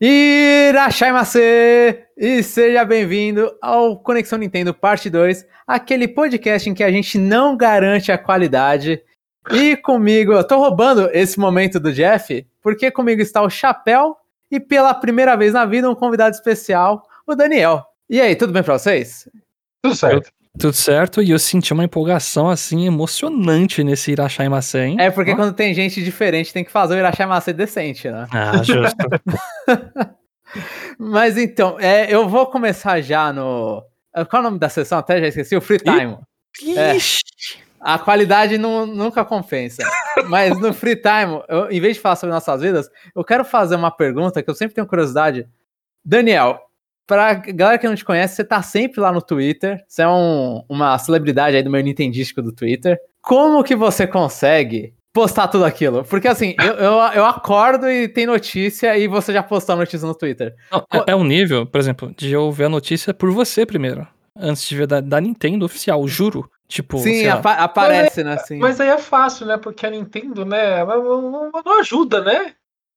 Irachai-masu! E seja bem-vindo ao Conexão Nintendo Parte 2, aquele podcast em que a gente não garante a qualidade. E comigo, eu tô roubando esse momento do Jeff, porque comigo está o Chapéu e pela primeira vez na vida um convidado especial, o Daniel. E aí, tudo bem pra vocês? Tudo certo. Tudo certo, e eu senti uma empolgação assim emocionante nesse Irachai Maçã, hein? É porque quando tem gente diferente tem que fazer o Irachai Maçã decente, né? Ah, justo. Mas então, é, eu vou começar já no. Qual é o nome da sessão? Até já esqueci. O Free Time. Ixi. É, a qualidade não, nunca compensa. Mas no Free Time, eu, em vez de falar sobre nossas vidas, eu quero fazer uma pergunta que eu sempre tenho curiosidade. Daniel, Pra galera que não te conhece, você tá sempre lá no Twitter. Você é um, uma celebridade aí do meio nintendístico do Twitter. Como que você consegue postar tudo aquilo? Porque assim, eu, eu, eu acordo e tem notícia e você já postou a notícia no Twitter. Não, é, é um nível, por exemplo, de eu ver a notícia por você primeiro. Antes de ver da, da Nintendo oficial, juro. Tipo, Sim, apa aparece, né? Sim. Mas aí é fácil, né? Porque a Nintendo, né? Não, não ajuda, né?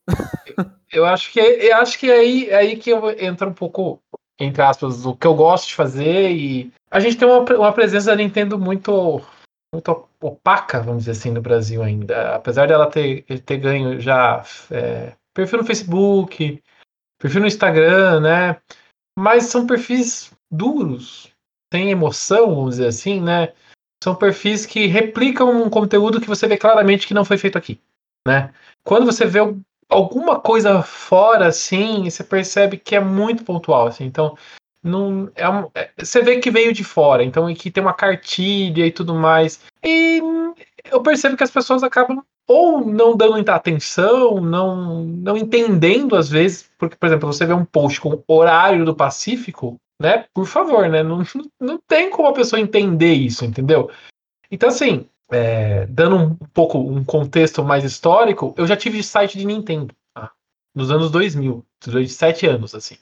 eu acho que eu acho que é aí, é aí que entra um pouco, entre aspas, o que eu gosto de fazer. E a gente tem uma, uma presença da Nintendo muito, muito opaca, vamos dizer assim, no Brasil ainda. Apesar dela ter, ter ganho já é, perfil no Facebook, perfil no Instagram, né? Mas são perfis duros, sem emoção, vamos dizer assim, né? São perfis que replicam um conteúdo que você vê claramente que não foi feito aqui, né? Quando você vê alguma coisa fora, assim, você percebe que é muito pontual, assim. Então, não, é, é, você vê que veio de fora, então, e que tem uma cartilha e tudo mais. E eu percebo que as pessoas acabam ou não dando muita atenção, não, não entendendo às vezes, porque, por exemplo, você vê um post com horário do Pacífico, né? Por favor, né? Não, não tem como a pessoa entender isso, entendeu? Então, assim, é, dando um pouco um contexto mais histórico, eu já tive site de Nintendo tá? nos anos 2000, durante sete anos, assim.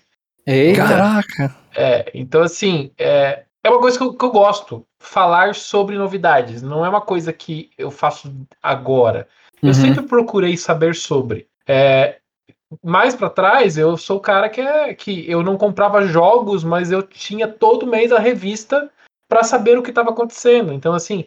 Eita. Caraca! É, então, assim, é, é uma coisa que eu, que eu, gosto, falar sobre novidades. Não é uma coisa que eu faço agora. Eu uhum. sempre procurei saber sobre. É, mais para trás, eu sou o cara que, é, que eu não comprava jogos, mas eu tinha todo mês a revista para saber o que estava acontecendo. Então, assim,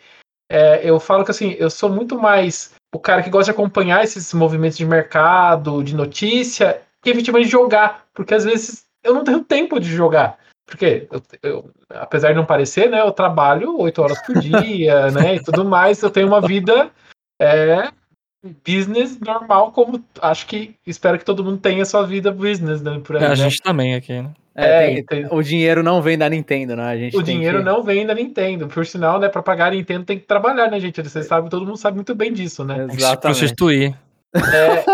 é, eu falo que assim, eu sou muito mais o cara que gosta de acompanhar esses movimentos de mercado, de notícia, que efetivamente jogar, porque às vezes eu não tenho tempo de jogar. Porque, eu, eu, apesar de não parecer, né, eu trabalho oito horas por dia, né, e tudo mais, eu tenho uma vida é, business normal, como acho que espero que todo mundo tenha sua vida business, né, por aí, é, A né? gente também aqui, né? É, é tem, tem... O dinheiro não vem da Nintendo, né? A gente o dinheiro que... não vem da Nintendo. Por sinal, né? Pra pagar a Nintendo tem que trabalhar, né, gente? Você sabe, todo mundo sabe muito bem disso, né? Exatamente. Prostituir. É,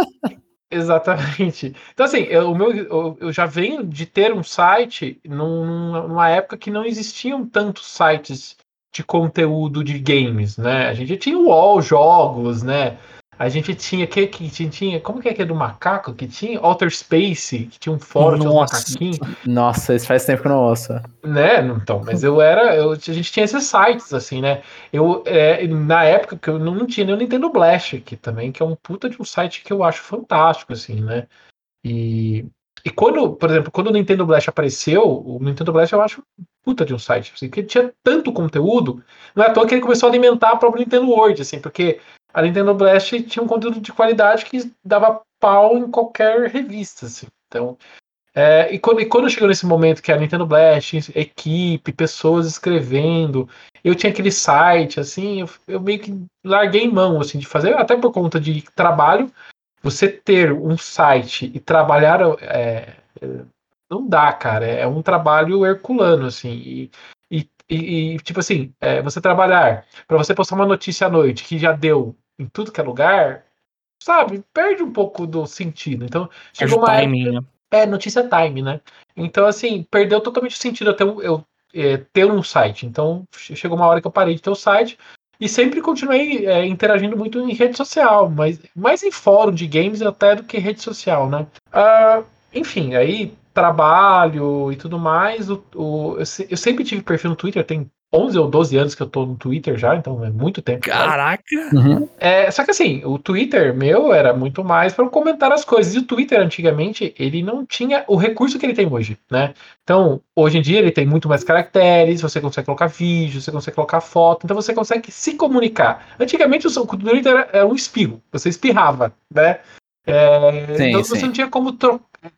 exatamente. Então, assim, eu, o meu, eu, eu, já venho de ter um site num, numa época que não existiam tantos sites de conteúdo de games, né? A gente tinha o UOL Jogos, né? A gente tinha que, que tinha, como que é que é do macaco que tinha Alter Space, que tinha um fórum de macaquinho. Nossa, isso faz tempo que eu não ouço. Né? Então, mas eu era, eu, a gente tinha esses sites assim, né? Eu é, na época que eu não tinha nem o Nintendo Blast aqui também, que é um puta de um site que eu acho fantástico assim, né? E e quando, por exemplo, quando o Nintendo Blast apareceu, o Nintendo Blast eu acho puta de um site, assim, que tinha tanto conteúdo, não é à toa que ele começou a alimentar a própria Nintendo World, assim, porque a Nintendo Blast tinha um conteúdo de qualidade que dava pau em qualquer revista, assim. Então, é, e, quando, e quando chegou nesse momento que a Nintendo Blast, equipe, pessoas escrevendo, eu tinha aquele site, assim, eu, eu meio que larguei mão, assim, de fazer, até por conta de trabalho, você ter um site e trabalhar é, não dá, cara. É um trabalho herculano, assim. E, e, e, tipo assim, é, você trabalhar para você postar uma notícia à noite que já deu em tudo que é lugar, sabe? Perde um pouco do sentido. Então, chegou uma timing, época, né? É, notícia time, né? Então, assim, perdeu totalmente o sentido até eu, eu é, ter um site. Então, chegou uma hora que eu parei de ter o site e sempre continuei é, interagindo muito em rede social, mas mais em fórum de games até do que rede social, né? Uh, enfim, aí trabalho e tudo mais. O, o, eu, eu, sempre tive perfil no Twitter, tem 11 ou 12 anos que eu tô no Twitter já, então é muito tempo. Caraca! Uhum. É, só que assim, o Twitter meu era muito mais para comentar as coisas. E o Twitter, antigamente, ele não tinha o recurso que ele tem hoje, né? Então, hoje em dia, ele tem muito mais caracteres, você consegue colocar vídeo, você consegue colocar foto, então você consegue se comunicar. Antigamente, o Twitter era, era um espirro, você espirrava, né? É, Sim, então sim. você não tinha como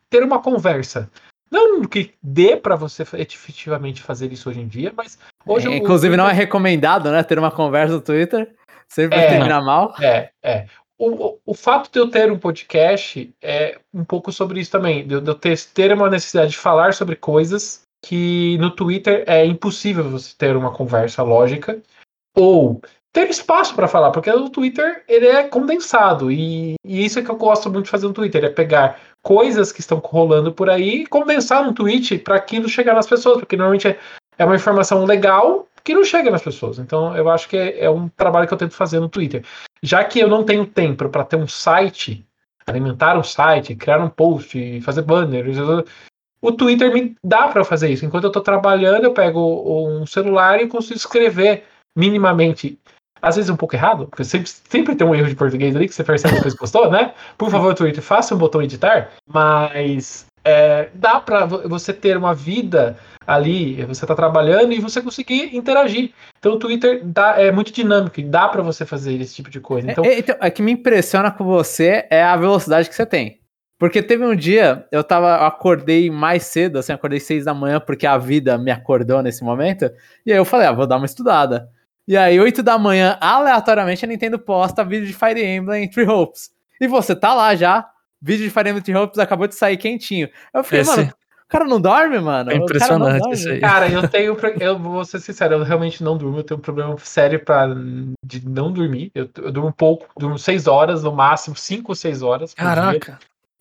ter uma conversa. Não que dê para você efetivamente fazer isso hoje em dia, mas hoje É, Inclusive, não é Twitter- recomendado, né? Ter uma conversa no Twitter. Sempre É. termina mal. É, é. O, o, o fato de eu ter um podcast é um pouco sobre isso também. De, eu- de eu ter, ter uma necessidade de falar sobre coisas que no Twitter é impossível você ter uma conversa lógica ou ter espaço para falar, porque o Twitter ele é condensado e, e isso é que eu gosto muito de fazer no Twitter, é pegar coisas que estão rolando por aí e condensar num tweet para aquilo chegar nas pessoas, porque normalmente é, é uma informação legal que não chega nas pessoas. Então eu acho que é, é um trabalho que eu tento fazer no Twitter. Já que eu não tenho tempo para ter um site, alimentar um site, criar um post, fazer banners, o Twitter me dá para fazer isso. Enquanto eu estou trabalhando, eu pego um celular e consigo escrever minimamente. Às vezes um pouco errado, porque sempre, sempre tem um erro de português ali que você percebe depois que postou, né? Por favor, Twitter, faça um botão editar, mas é, dá para você ter uma vida ali, você está trabalhando e você conseguir interagir. Então o Twitter dá, é muito dinâmico e dá para você fazer esse tipo de coisa. Então, É, então, é que me impressiona com você é a velocidade que você tem. Porque teve um dia, eu tava, eu acordei mais cedo, assim, acordei seis da manhã, porque a vida me acordou nesse momento. E aí eu falei, ah, vou dar uma estudada. E aí, oito da manhã, aleatoriamente, a Nintendo posta vídeo de Fire Emblem Three Hopes. E você tá lá já, vídeo de Fire Emblem Three Hopes acabou de sair quentinho. Eu fiquei, Esse- mano, o cara não dorme, mano? É impressionante dorme. isso aí. Cara, eu tenho. Eu vou ser sincero, eu realmente não durmo. Eu tenho um problema sério pra, de não dormir. Eu, eu durmo pouco, durmo seis horas no máximo, cinco ou seis horas. por dia. Caraca.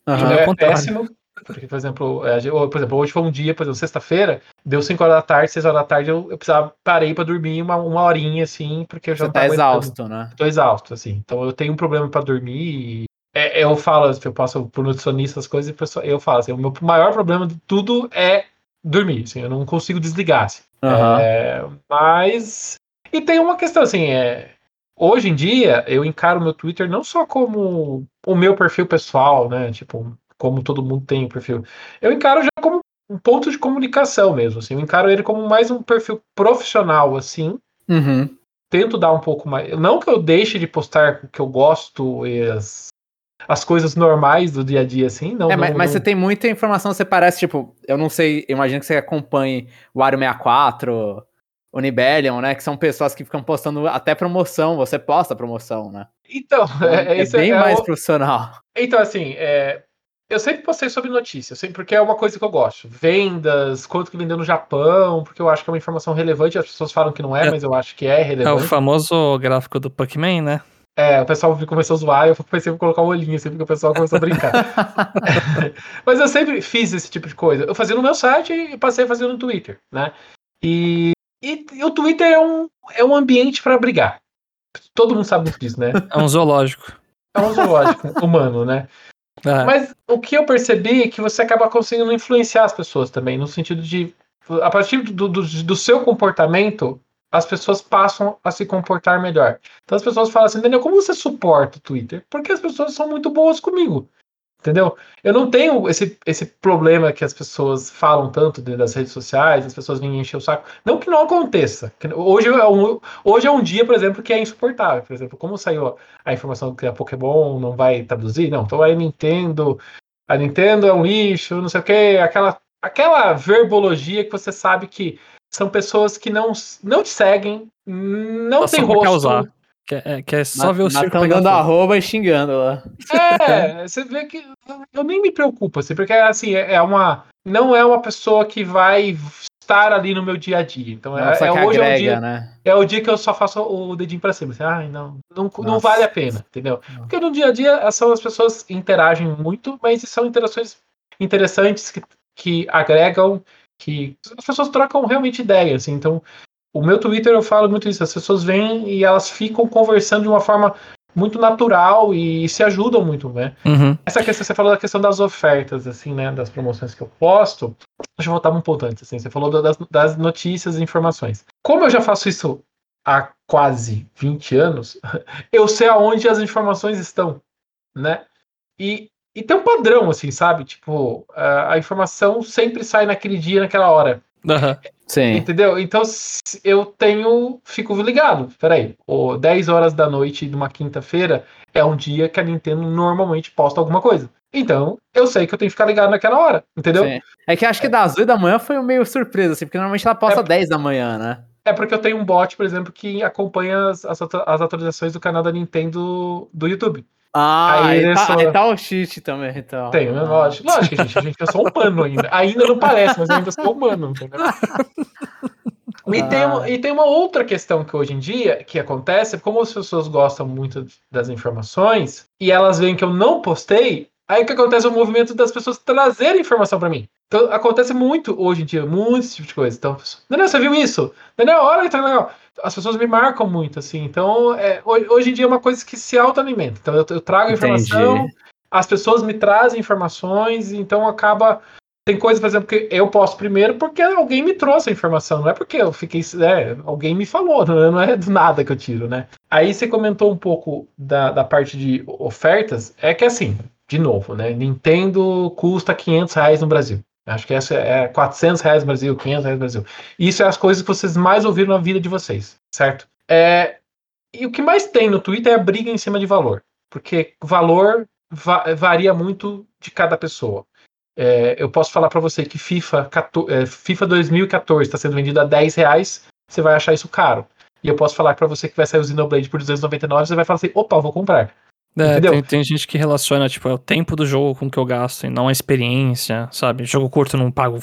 Aham. é contrário. péssimo. Porque, por exemplo, é, por exemplo, hoje foi um dia, por exemplo, sexta-feira, deu 5 horas da tarde, 6 horas da tarde, eu, eu precisava, parei pra dormir uma, uma horinha, assim, porque eu já Você tá exausto, né? Tô exausto, assim. Então eu tenho um problema pra dormir e é, eu falo, eu passo por nutricionista, as coisas, e eu falo assim, o meu maior problema de tudo é dormir, assim, eu não consigo desligar, assim. Aham. É, mas. E tem uma questão assim, é. Hoje em dia, eu encaro o meu Twitter não só como o meu perfil pessoal, né? Tipo, como todo mundo tem o perfil. Eu encaro já como um ponto de comunicação mesmo, assim. Eu encaro ele como mais um perfil profissional, assim. Uhum. Tento dar um pouco mais. Não que eu deixe de postar o que eu gosto e as, as coisas normais do dia a dia, assim. Não, É, não, mas, não- você tem muita informação, você parece, tipo, eu não sei, eu imagino que você acompanhe o Ario 64, o Nibelion, né? Que são pessoas que ficam postando até promoção, você posta promoção, né? Então, é, É, isso bem é mais profissional. Então, assim, é, eu sempre postei sobre notícias, sempre porque é uma coisa que eu gosto. Vendas, quanto que vendeu no Japão, porque eu acho que é uma informação relevante. As pessoas falam que não é, É. mas eu acho que é É o relevante. famoso gráfico do Pac-Man, né? É, o pessoal começou a zoar eu pensei em colocar um olhinho assim, porque o pessoal começou a brincar. mas eu sempre fiz esse tipo de coisa. Eu fazia no meu site e passei a fazer no Twitter, né? E, e, e o Twitter é um, é um ambiente para brigar. Todo mundo sabe disso, né? É um zoológico. É um zoológico humano, né? Ah, Mas o que eu percebi é que você acaba conseguindo influenciar as pessoas também, no sentido de, a partir do, do, do seu comportamento, as pessoas passam a se comportar melhor. Então as pessoas falam assim, Daniel, como você suporta o Twitter? Porque as pessoas são muito boas comigo. Entendeu? Eu não tenho esse, esse problema que as pessoas falam tanto das redes sociais, as pessoas vêm encher o saco. Não que não aconteça. Hoje é, um, hoje é um dia, por exemplo, que é insuportável. Por exemplo, como saiu a informação que a Pokémon não vai traduzir, não. Então a Nintendo. A Nintendo é um lixo, não sei o que, aquela, aquela verbologia que você sabe que são pessoas que não, não te seguem, não Só tem pra rosto. causar. Que é, que é só ver o circo fogo. arroba e xingando lá. É, você vê que eu nem me preocupo, assim, porque assim, é é uma. Não é uma pessoa que vai estar ali no meu dia a dia. Então é, Nossa, é- que hoje é um agrega, dia, né? é o dia que eu só faço o dedinho pra cima. Assim, Ai, não, não, não vale a pena, entendeu? Porque no dia a dia são as pessoas interagem muito, mas são interações interessantes que, que agregam, que as pessoas trocam realmente ideias. Assim, então, o meu Twitter eu falo muito isso, as pessoas vêm e elas ficam conversando de uma forma muito natural e se ajudam muito, né? Uhum. Essa questão, você falou da questão das ofertas, assim, né? Das promoções que eu posto. Deixa eu voltar um ponto antes, assim. Você falou das, das notícias e informações. Como eu já faço isso há quase 20 anos, eu sei aonde as informações estão, né? E, e tem um padrão, assim, sabe? Tipo, a, a informação sempre sai naquele dia, naquela hora. Uhum. Sim. Entendeu? Então eu tenho. Fico ligado. Peraí. Ou 10 horas da noite de uma quinta-feira é um dia que a Nintendo normalmente posta alguma coisa. Então, eu sei que eu tenho que ficar ligado naquela hora, entendeu? Sim. É que acho que das 8 da manhã foi meio surpresa, assim, porque normalmente ela posta É- 10 da manhã, né? É porque eu tenho um bot, por exemplo, que acompanha as, as, as atualizações do canal da Nintendo do YouTube. Ah, Aí tá, só- aí tá cheat também, então. Tenho, né? Ah. Lógico. Lógico, gente. gente, eu sou humano ainda. Ainda não parece, mas eu ainda sou humano, entendeu? E, tem uma, e tem uma outra questão que hoje em dia que acontece, como as pessoas gostam muito das informações e elas veem que eu não postei, aí o que acontece é o movimento das pessoas trazerem informação pra mim. Então acontece muito hoje em dia, muito esse tipo de coisa. Então, Daniel, você viu isso? Daniel, olha que tá legal. As pessoas me marcam muito, assim. Então, é, ho- hoje em dia é uma coisa que se autoalimenta. Então, eu, eu trago informação, Entendi. as pessoas me trazem informações, então acaba. Tem coisa, por exemplo, que eu posto primeiro porque alguém me trouxe a informação, não é porque eu fiquei. É, alguém me falou, não é, não é do nada que eu tiro, né? Aí você comentou um pouco da, da parte de ofertas, é que assim, de novo, né? Nintendo custa 500 reais no Brasil. Acho que essa é 400 reais Brasil, 500 reais Brasil. Isso é as coisas que vocês mais ouviram na vida de vocês, certo? É, e o que mais tem no Twitter é a briga em cima de valor. Porque valor va- varia muito de cada pessoa. É, eu posso falar para você que FIFA, 14 é, FIFA 2014 está sendo vendido a 10 reais, você vai achar isso caro. E eu posso falar para você que vai sair o Xenoblade por 299, você vai falar assim, opa, vou comprar. É, tem, tem gente que relaciona, tipo, é o tempo do jogo com o que eu gasto e não a experiência, sabe? Jogo curto não pago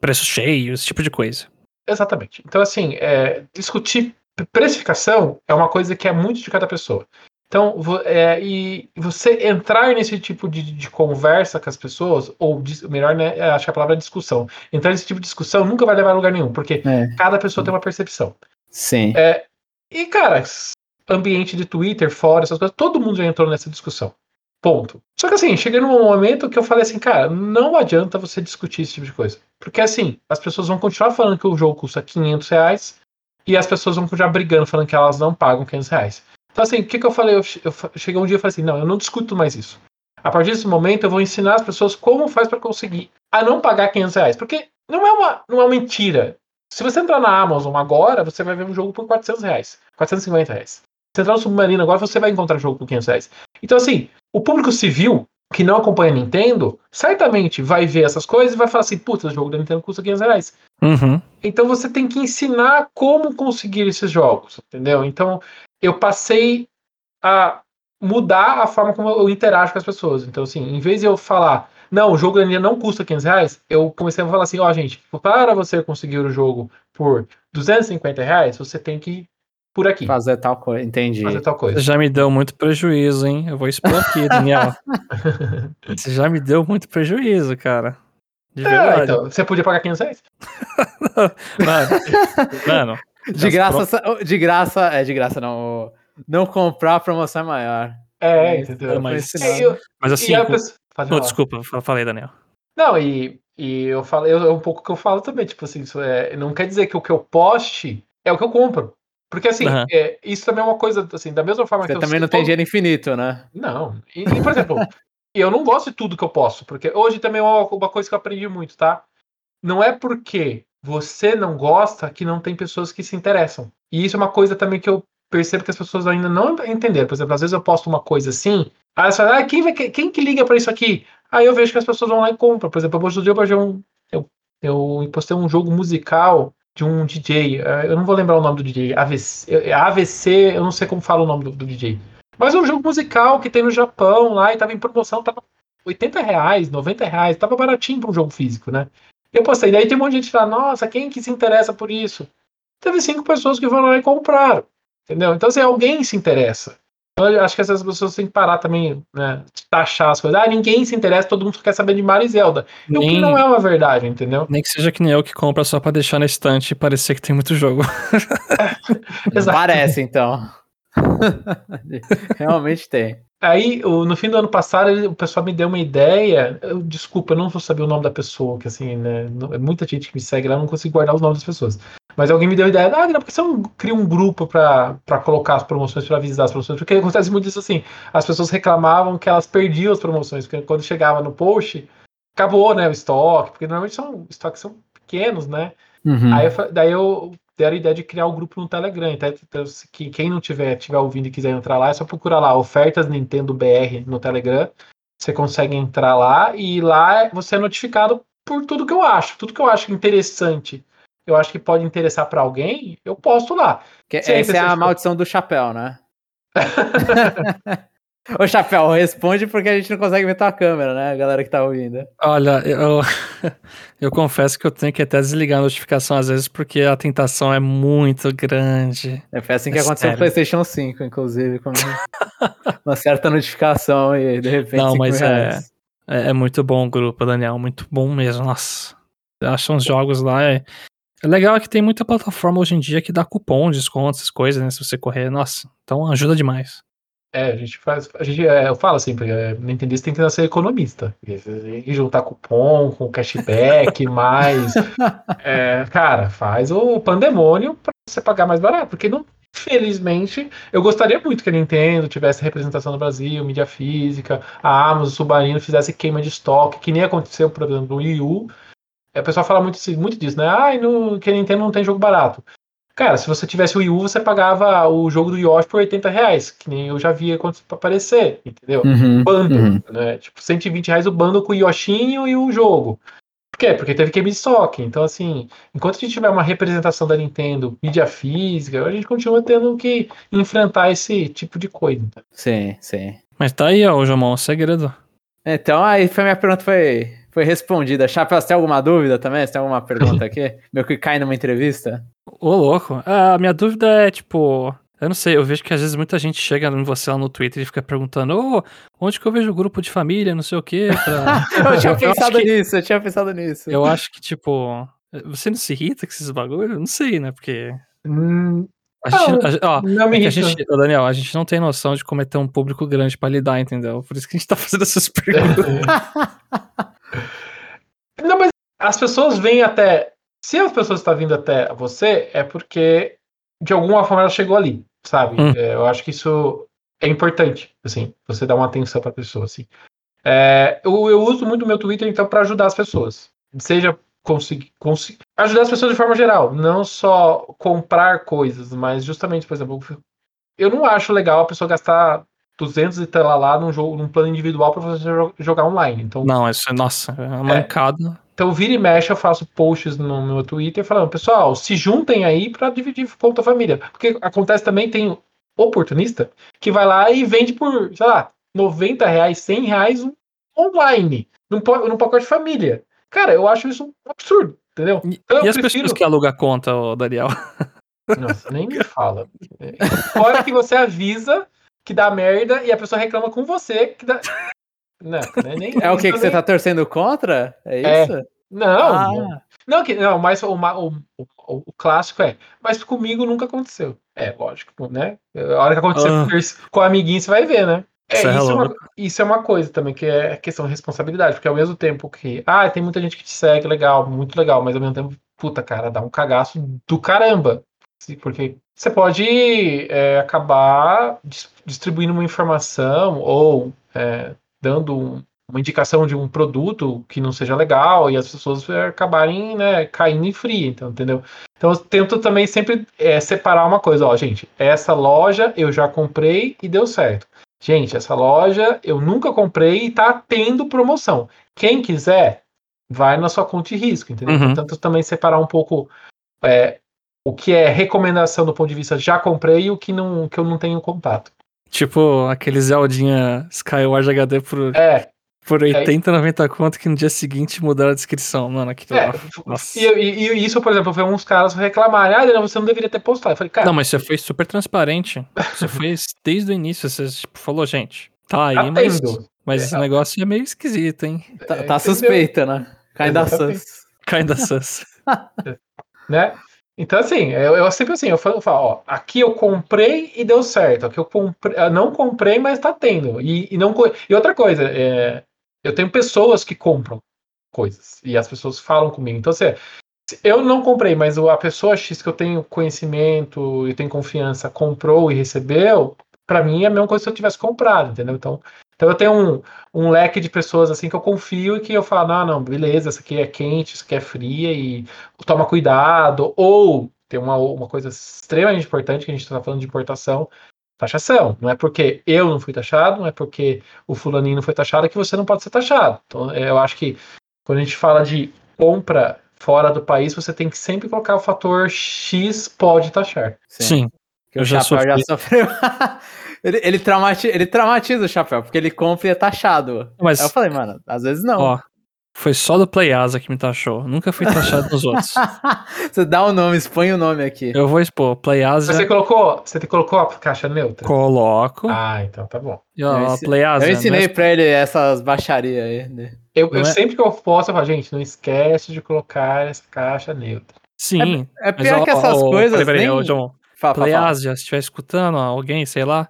preço cheio, esse tipo de coisa. Exatamente. Então, assim, é, discutir precificação é uma coisa que é muito de cada pessoa. Então, é, e você entrar nesse tipo de, de conversa com as pessoas, ou melhor, né, é, acho que a palavra é discussão. Entrar nesse tipo de discussão nunca vai levar a lugar nenhum, porque É, cada pessoa tem uma percepção. sim. E, cara, ambiente de Twitter, fora, essas coisas, todo mundo já entrou nessa discussão. Ponto. Só que assim, cheguei num momento que eu falei assim, cara, não adianta você discutir esse tipo de coisa. Porque assim, as pessoas vão continuar falando que o jogo custa 500 reais e as pessoas vão continuar brigando falando que elas não pagam 500 reais. Então assim, o que, que eu falei? Eu, cheguei um dia e falei assim, não, eu não discuto mais isso. A partir desse momento eu vou ensinar as pessoas como faz para conseguir a não pagar 500 reais. Porque não é uma, não é uma mentira. Se você entrar na Amazon agora, você vai ver um jogo por 400 reais, 450 reais. No Submarino agora, você vai encontrar jogo por 500 reais. Então, assim, o público civil que não acompanha a Nintendo, certamente vai ver essas coisas e vai falar assim, puta, o jogo da Nintendo custa 500 reais. Uhum. Então você tem que ensinar como conseguir esses jogos, entendeu? Então eu passei a mudar a forma como eu interajo com as pessoas. Então, assim, em vez de eu falar, não, o jogo ainda não custa 500 reais, eu comecei a falar assim, ó, gente, para você conseguir o jogo por 250 reais, você tem que por aqui, Fazer tal coisa, entendi. fazer tal Você coisa. já me deu muito prejuízo, hein? Eu vou expor aqui, Daniel. Você já me deu muito prejuízo, cara. De É, verdade. então, você podia pagar 500 reais? Mano, mano, De graça, de graça, é de graça não. Não comprar a promoção é maior. É, Isso, entendeu? mas- É, eu- Mas assim, e com- pessoa- Não, desculpa, fa- falei, Daniel. Não, e, e eu falei, é um pouco que eu falo também, tipo assim, isso é, não quer dizer que o que eu poste é o que eu compro. Porque assim, Aham. é, isso também é uma coisa, assim, da mesma forma Você que eu também não tem dinheiro infinito, né? Não. E, e, por exemplo, eu não gosto de tudo que eu posto, porque hoje também é uma, uma coisa que eu aprendi muito, tá? Não é porque você não gosta que não tem pessoas que se interessam. E isso é uma coisa também que eu percebo que as pessoas ainda não entenderam. Por exemplo, às vezes eu posto uma coisa assim, aí elas falam, ah, quem, vai, quem que liga pra isso aqui? Aí eu vejo que as pessoas vão lá e compram. Por exemplo, eu postei, eu, um, eu, eu postei um jogo musical de um DJ, eh, eu não vou lembrar o nome do DJ, AVC, é AVC eu não sei como fala o nome do, do DJ. Mas é um jogo musical que tem no Japão lá e tava em promoção, tava 80 reais, 90 reais, tava baratinho para um jogo físico, né? Eu postei, daí tem um monte de gente fala, nossa, quem que se interessa por isso? Teve cinco pessoas que foram lá e compraram, entendeu? Então, assim, alguém se interessa. Então, eu acho que essas pessoas têm que parar também, né, de taxar as coisas. Ah, ninguém se interessa, todo mundo só quer saber de Mario e Zelda. E o que Nem, não é uma verdade, entendeu? nem que seja que nem eu que compra só pra deixar na estante e parecer que tem muito jogo. Exato. Parece, então. Realmente tem. Aí, no fim do ano passado, o pessoal me deu uma ideia. Eu, desculpa, eu não vou saber o nome da pessoa, que assim, né? é muita gente que me segue lá, eu não consigo guardar os nomes das pessoas. Mas alguém me deu a ideia, ah, não, porque você não cria um grupo pra pra colocar as promoções, pra avisar as promoções? Porque acontece muito isso assim, as pessoas reclamavam que elas perdiam as promoções, porque quando chegava no post, acabou, né, o estoque, porque normalmente são estoques são pequenos, né? Uhum. Aí eu, daí eu deram a ideia de criar o grupo no Telegram. Então, então, se- que quem não tiver, tiver ouvindo e quiser entrar lá, é só procurar lá, ofertas Nintendo BR no Telegram. Você consegue entrar lá e lá você é notificado por tudo que eu acho. Tudo que eu acho interessante, eu acho que pode interessar pra alguém, eu posto lá. Que, essa é a maldição do chapéu, né? Ô, chapéu, responde porque a gente não consegue ver tua câmera, né? A galera que tá ouvindo. Olha, eu, eu confesso que eu tenho que até desligar a notificação às vezes porque a tentação é muito grande. É, foi assim que É aconteceu no sério. PlayStation 5, inclusive, com uma certa notificação e de repente. Não, 5 mas reais. É, é muito bom o grupo, Daniel, muito bom mesmo. Nossa, eu acho uns jogos lá. É, é legal que tem muita plataforma hoje em dia que dá cupom, desconto, essas coisas, né? Se você correr, nossa, então ajuda demais. É, a gente faz. A gente, é, eu falo sempre, é, Nintendista tem que nascer economista. Que juntar cupom com cashback, mais. é, cara, faz o pandemônio pra você pagar mais barato. Porque não. Felizmente, eu gostaria muito que a Nintendo tivesse representação no Brasil, mídia física, a Amazon, o Submarino fizesse queima de estoque, que nem aconteceu, por exemplo, no Wii U. É, O pessoal fala muito, muito disso, né? Ai, no, que a Nintendo não tem jogo barato. Cara, se você tivesse o Wii U, você pagava o jogo do Yoshi por 80 reais, que nem eu já via quando aparecer, entendeu? Uhum, Bundle, uhum. né? Tipo, 120 reais o bundle com o Yoshinho e o jogo. Por quê? Porque teve de estoque. Então, assim, enquanto a gente tiver uma representação da Nintendo, mídia física, a gente continua tendo que enfrentar esse tipo de coisa. Sim, sim. Mas tá aí, ó, Jomão, o segredo. Então, aí foi minha pergunta foi, foi respondida. Chapéu, você tem alguma dúvida também? Você tem alguma pergunta aqui? Meu que cai numa entrevista? Ô, louco. Ah, A minha dúvida é, tipo. Eu não sei, eu vejo que às vezes muita gente chega em você lá no Twitter e fica perguntando, ô, onde que eu vejo o grupo de família, não sei o quê. pra-" Eu tinha acho pensado que- nisso, eu tinha pensado nisso. Eu acho que, tipo, você não se irrita com esses bagulhos? Não sei, né? Porque. Hum, A gente, Não, a ó, não me é que a irrita. gente, Daniel, a gente não tem noção de como é ter um público grande pra lidar, entendeu? Por isso que a gente tá fazendo essas perguntas. Não, mas as pessoas vêm até. Se as pessoas estão vindo até você, é porque de alguma forma ela chegou ali, sabe? Hum. É, eu acho que isso é importante, assim, você dar uma atenção para a pessoa, assim. É, eu, eu uso muito o meu Twitter, então, para ajudar as pessoas. Seja conseguir, conseguir ajudar as pessoas de forma geral, não só comprar coisas, mas justamente, por exemplo, eu não acho legal a pessoa gastar 200 e tal lá num jogo, num plano individual para você jo- jogar online. Então, Não, isso é, nossa, é uma mancada. então, vira e mexe, eu faço posts no meu Twitter falando, pessoal, se juntem aí pra dividir conta família. Porque acontece também, tem oportunista que vai lá e vende por, sei lá, 90 reais, 100 reais online, num, num pacote família. Cara, eu acho isso um absurdo, entendeu? E, Então, e as prefiro- pessoas que alugam a conta, Daniel? Nossa, nem me fala. Fora que você avisa que dá merda e a pessoa reclama com você que dá... Não, não é nem É o que, que você tá torcendo contra? É É. isso? Não, Ah. não. Não, que, não mas o, o, o, o clássico é, mas comigo nunca aconteceu. É, lógico, né? A hora que acontecer Ah. com o amiguinho, você vai ver, né? É, Isso é isso, é uma, isso é uma coisa também, que é questão de responsabilidade, porque ao mesmo tempo que, ah, tem muita gente que te segue, legal, muito legal, mas ao mesmo tempo, puta, cara, dá um cagaço do caramba. Porque você pode é, acabar dis- distribuindo uma informação ou é, dando um- uma indicação de um produto que não seja legal e as pessoas é, acabarem né, caindo em fria, então, entendeu? Então eu tento também sempre é, separar uma coisa, ó, gente, essa loja eu já comprei e deu certo. Gente, essa loja eu nunca comprei e tá tendo promoção. Quem quiser, vai na sua conta de risco, entendeu? Uhum. Portanto, também separar um pouco é, o que é recomendação do ponto de vista já comprei e o que, não, que eu não tenho contato. Tipo, aquele Zeldinha Skyward HD por, É, por 80, 90 conto que no dia seguinte mudaram a descrição. Mano, aquilo é. lá. Nossa. E, e- e isso, por exemplo, foi uns caras reclamarem, ah, Adriano, você não deveria ter postado. Eu falei, cara, Não, mas você foi super transparente. Você fez desde o início. Você tipo, falou, gente, tá aí, mas, atendo. mas esse negócio é meio esquisito, hein? Tá, É, tá suspeita, né? Cai da sus. Kinda sus. né? Então, assim, eu, eu sempre assim, eu falo, eu falo, ó, aqui eu comprei e deu certo. Aqui eu comprei, eu não comprei, mas tá tendo. E, e, não, e outra coisa, é, eu tenho pessoas que compram coisas. E as pessoas falam comigo. Então, assim, eu não comprei, mas a pessoa X que eu tenho conhecimento e tenho confiança comprou e recebeu, para mim é a mesma coisa se eu tivesse comprado, entendeu? Então, então eu tenho um, um leque de pessoas assim que eu confio e que eu falo, não, não, beleza, essa aqui é quente, isso aqui é fria e toma cuidado. Ou tem uma, uma coisa extremamente importante que a gente está falando de importação, taxação. Não é porque eu não fui taxado, não é porque o fulaninho não foi taxado que você não pode ser taxado. Então eu acho que quando a gente fala de compra fora do país, você tem que sempre colocar o fator X pode taxar. Sim. Sim. eu já, já sofreu. Ele, ele, traumatiza, ele traumatiza o chapéu, porque ele compra e é taxado. Mas, Aí eu falei, mano, às vezes não. Ó, foi só do Playasa que me taxou. Nunca fui taxado nos outros. você dá o um nome, expõe o nome aqui. Eu vou expor. Playasa. Você colocou, você colocou a caixa neutra? Coloco. Ah, então tá bom. E, ó, eu, Playasa, eu ensinei né? pra ele essas baixarias aí. Né? Eu, eu é... sempre que eu posso, eu falo, gente, não esquece de colocar essa caixa neutra. Sim. É, é pior mas, que essas ó, coisas. Peraí, peraí, nem... John. Fala, Playasa, se estiver escutando, alguém, sei lá,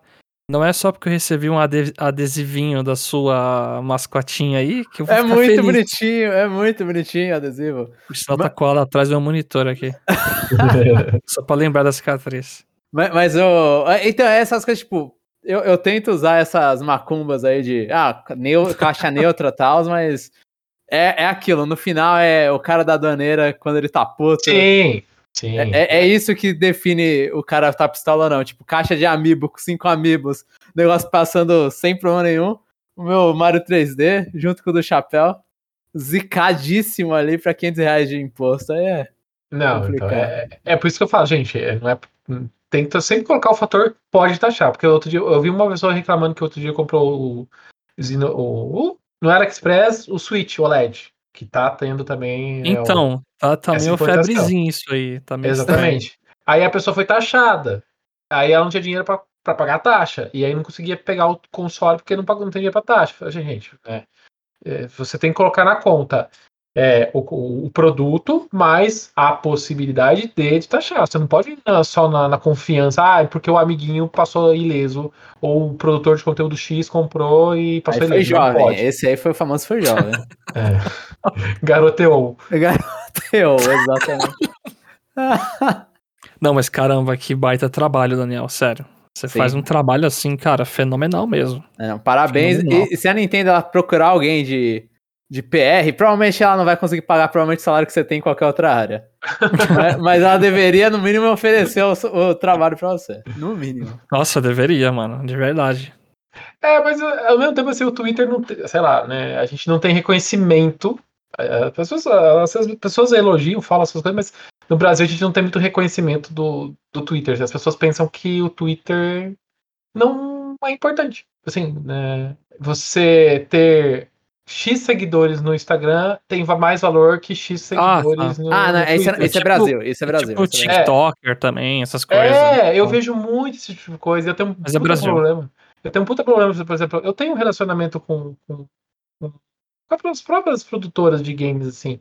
não é só porque eu recebi um adesivinho da sua mascotinha aí que eu vou É muito feliz. bonitinho, é muito bonitinho o adesivo. Por sinal, tá colado atrás do meu monitor aqui. só pra lembrar da cicatriz. Mas, mas eu. Então, é essas coisas, tipo, eu, eu tento usar essas macumbas aí de. Ah, neu, caixa neutra e tal, mas. É, é aquilo, no final é o cara da aduaneira quando ele tá puto. Sim. Sim. É, é, é, isso que define o cara tá pistola ou não. Tipo, caixa de amiibo com cinco amigos, negócio passando sem problema nenhum. O meu Mario 3D, junto com o do chapéu, zicadíssimo ali pra 500 reais de imposto. Aí é. Não, então é, é por isso que eu falo, gente, é, não é. Que sempre colocar o fator pode taxar, porque outro dia eu vi uma pessoa reclamando que outro dia comprou o, o, o no AliExpress o Switch OLED que tá tendo também. Então, é, o, tá, tá meio febrezinho isso aí. Tá Exatamente. Estranho. Aí a pessoa foi taxada. Aí ela não tinha dinheiro para pagar a taxa. E aí não conseguia pegar o console porque não, pagou, não tem dinheiro pra taxa. Falei, gente, é, é, você tem que colocar na conta é, o, o, produto, mais a possibilidade de, de taxar. Você não pode ir só na, na, confiança, ah, é porque o amiguinho passou ileso, ou o produtor de conteúdo X comprou e passou aí ileso. Foi jovem, esse aí foi o famoso foi jovem. é. Garoteou. Garoteou, exatamente. não, mas caramba, que baita trabalho, Daniel, sério. Você Sim. faz um trabalho assim, cara, fenomenal mesmo. É, parabéns. E, se a Nintendo procurar alguém de de PR, provavelmente ela não vai conseguir pagar provavelmente o salário que você tem em qualquer outra área. mas, mas, ela deveria, no mínimo, oferecer o, o trabalho para você. No mínimo. Nossa, deveria, mano, de verdade. É, mas ao mesmo tempo assim, o Twitter não tem, sei lá, né? A gente não tem reconhecimento. É, as pessoas, as pessoas elogiam, falam essas coisas, mas no Brasil a gente não tem muito reconhecimento do, do Twitter. As pessoas pensam que o Twitter não é importante. Assim, né? Você ter X seguidores no Instagram tem mais valor que X ah, seguidores ah, no Ah, não, esse, é, esse é, Brasil, esse é Brasil. Tipo esse é TikToker é. também, essas coisas. É, eu vejo muito esse tipo de coisa. Eu tenho um Mas é Brasil. problema. Eu tenho um puta problema, por exemplo, eu tenho um relacionamento com, com, com, com as próprias produtoras de games, assim.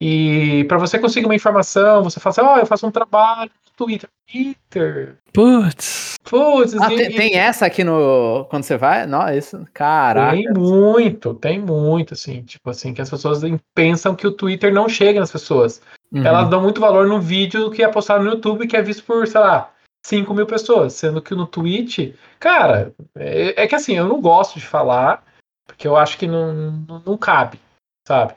E para você conseguir uma informação, você fala assim, ó, oh, eu faço um trabalho no Twitter. Twitter. Putz. Putz. Ah, tem, tem, essa aqui no. Quando você vai? Não, isso. Caraca. Tem muito, tem muito, assim. Tipo assim, que as pessoas pensam que o Twitter não chega nas pessoas. Uhum. Elas dão muito valor no vídeo que é postado no YouTube que é visto por, sei lá, 5 mil pessoas. Sendo que no Twitch, cara, é, é que assim, eu não gosto de falar, porque eu acho que não, não, não cabe, sabe?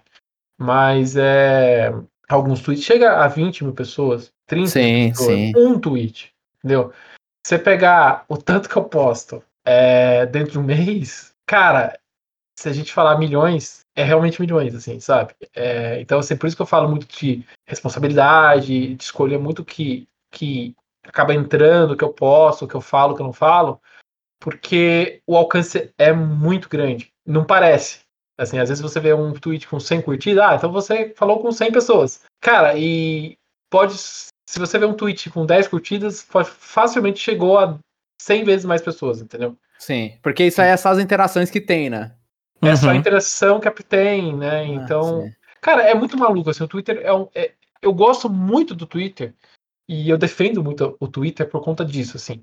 Mas é, alguns tweets chega a 20 mil pessoas, 30 sim, mil pessoas, sim. um tweet, entendeu? Você pegar o tanto que eu posto é, dentro de um mês, cara, se a gente falar milhões, é realmente milhões, assim, sabe? É, então, assim, por isso que eu falo muito de responsabilidade, de escolher muito que, que acaba entrando, que eu posto, que eu falo, que eu não falo, porque o alcance é muito grande. Não parece, Assim, às vezes você vê um tweet com 100 curtidas, ah, então você falou com 100 pessoas. Cara, e pode. Se você vê um tweet com 10 curtidas, pode, facilmente chegou a 100 vezes mais pessoas, entendeu? Sim, porque isso aí é só as interações que tem, né? É só a uhum. interação que tem, né? Ah, então. Ah, cara, é muito maluco, assim, o Twitter é um. É, eu gosto muito do Twitter, e eu defendo muito o Twitter por conta disso, assim.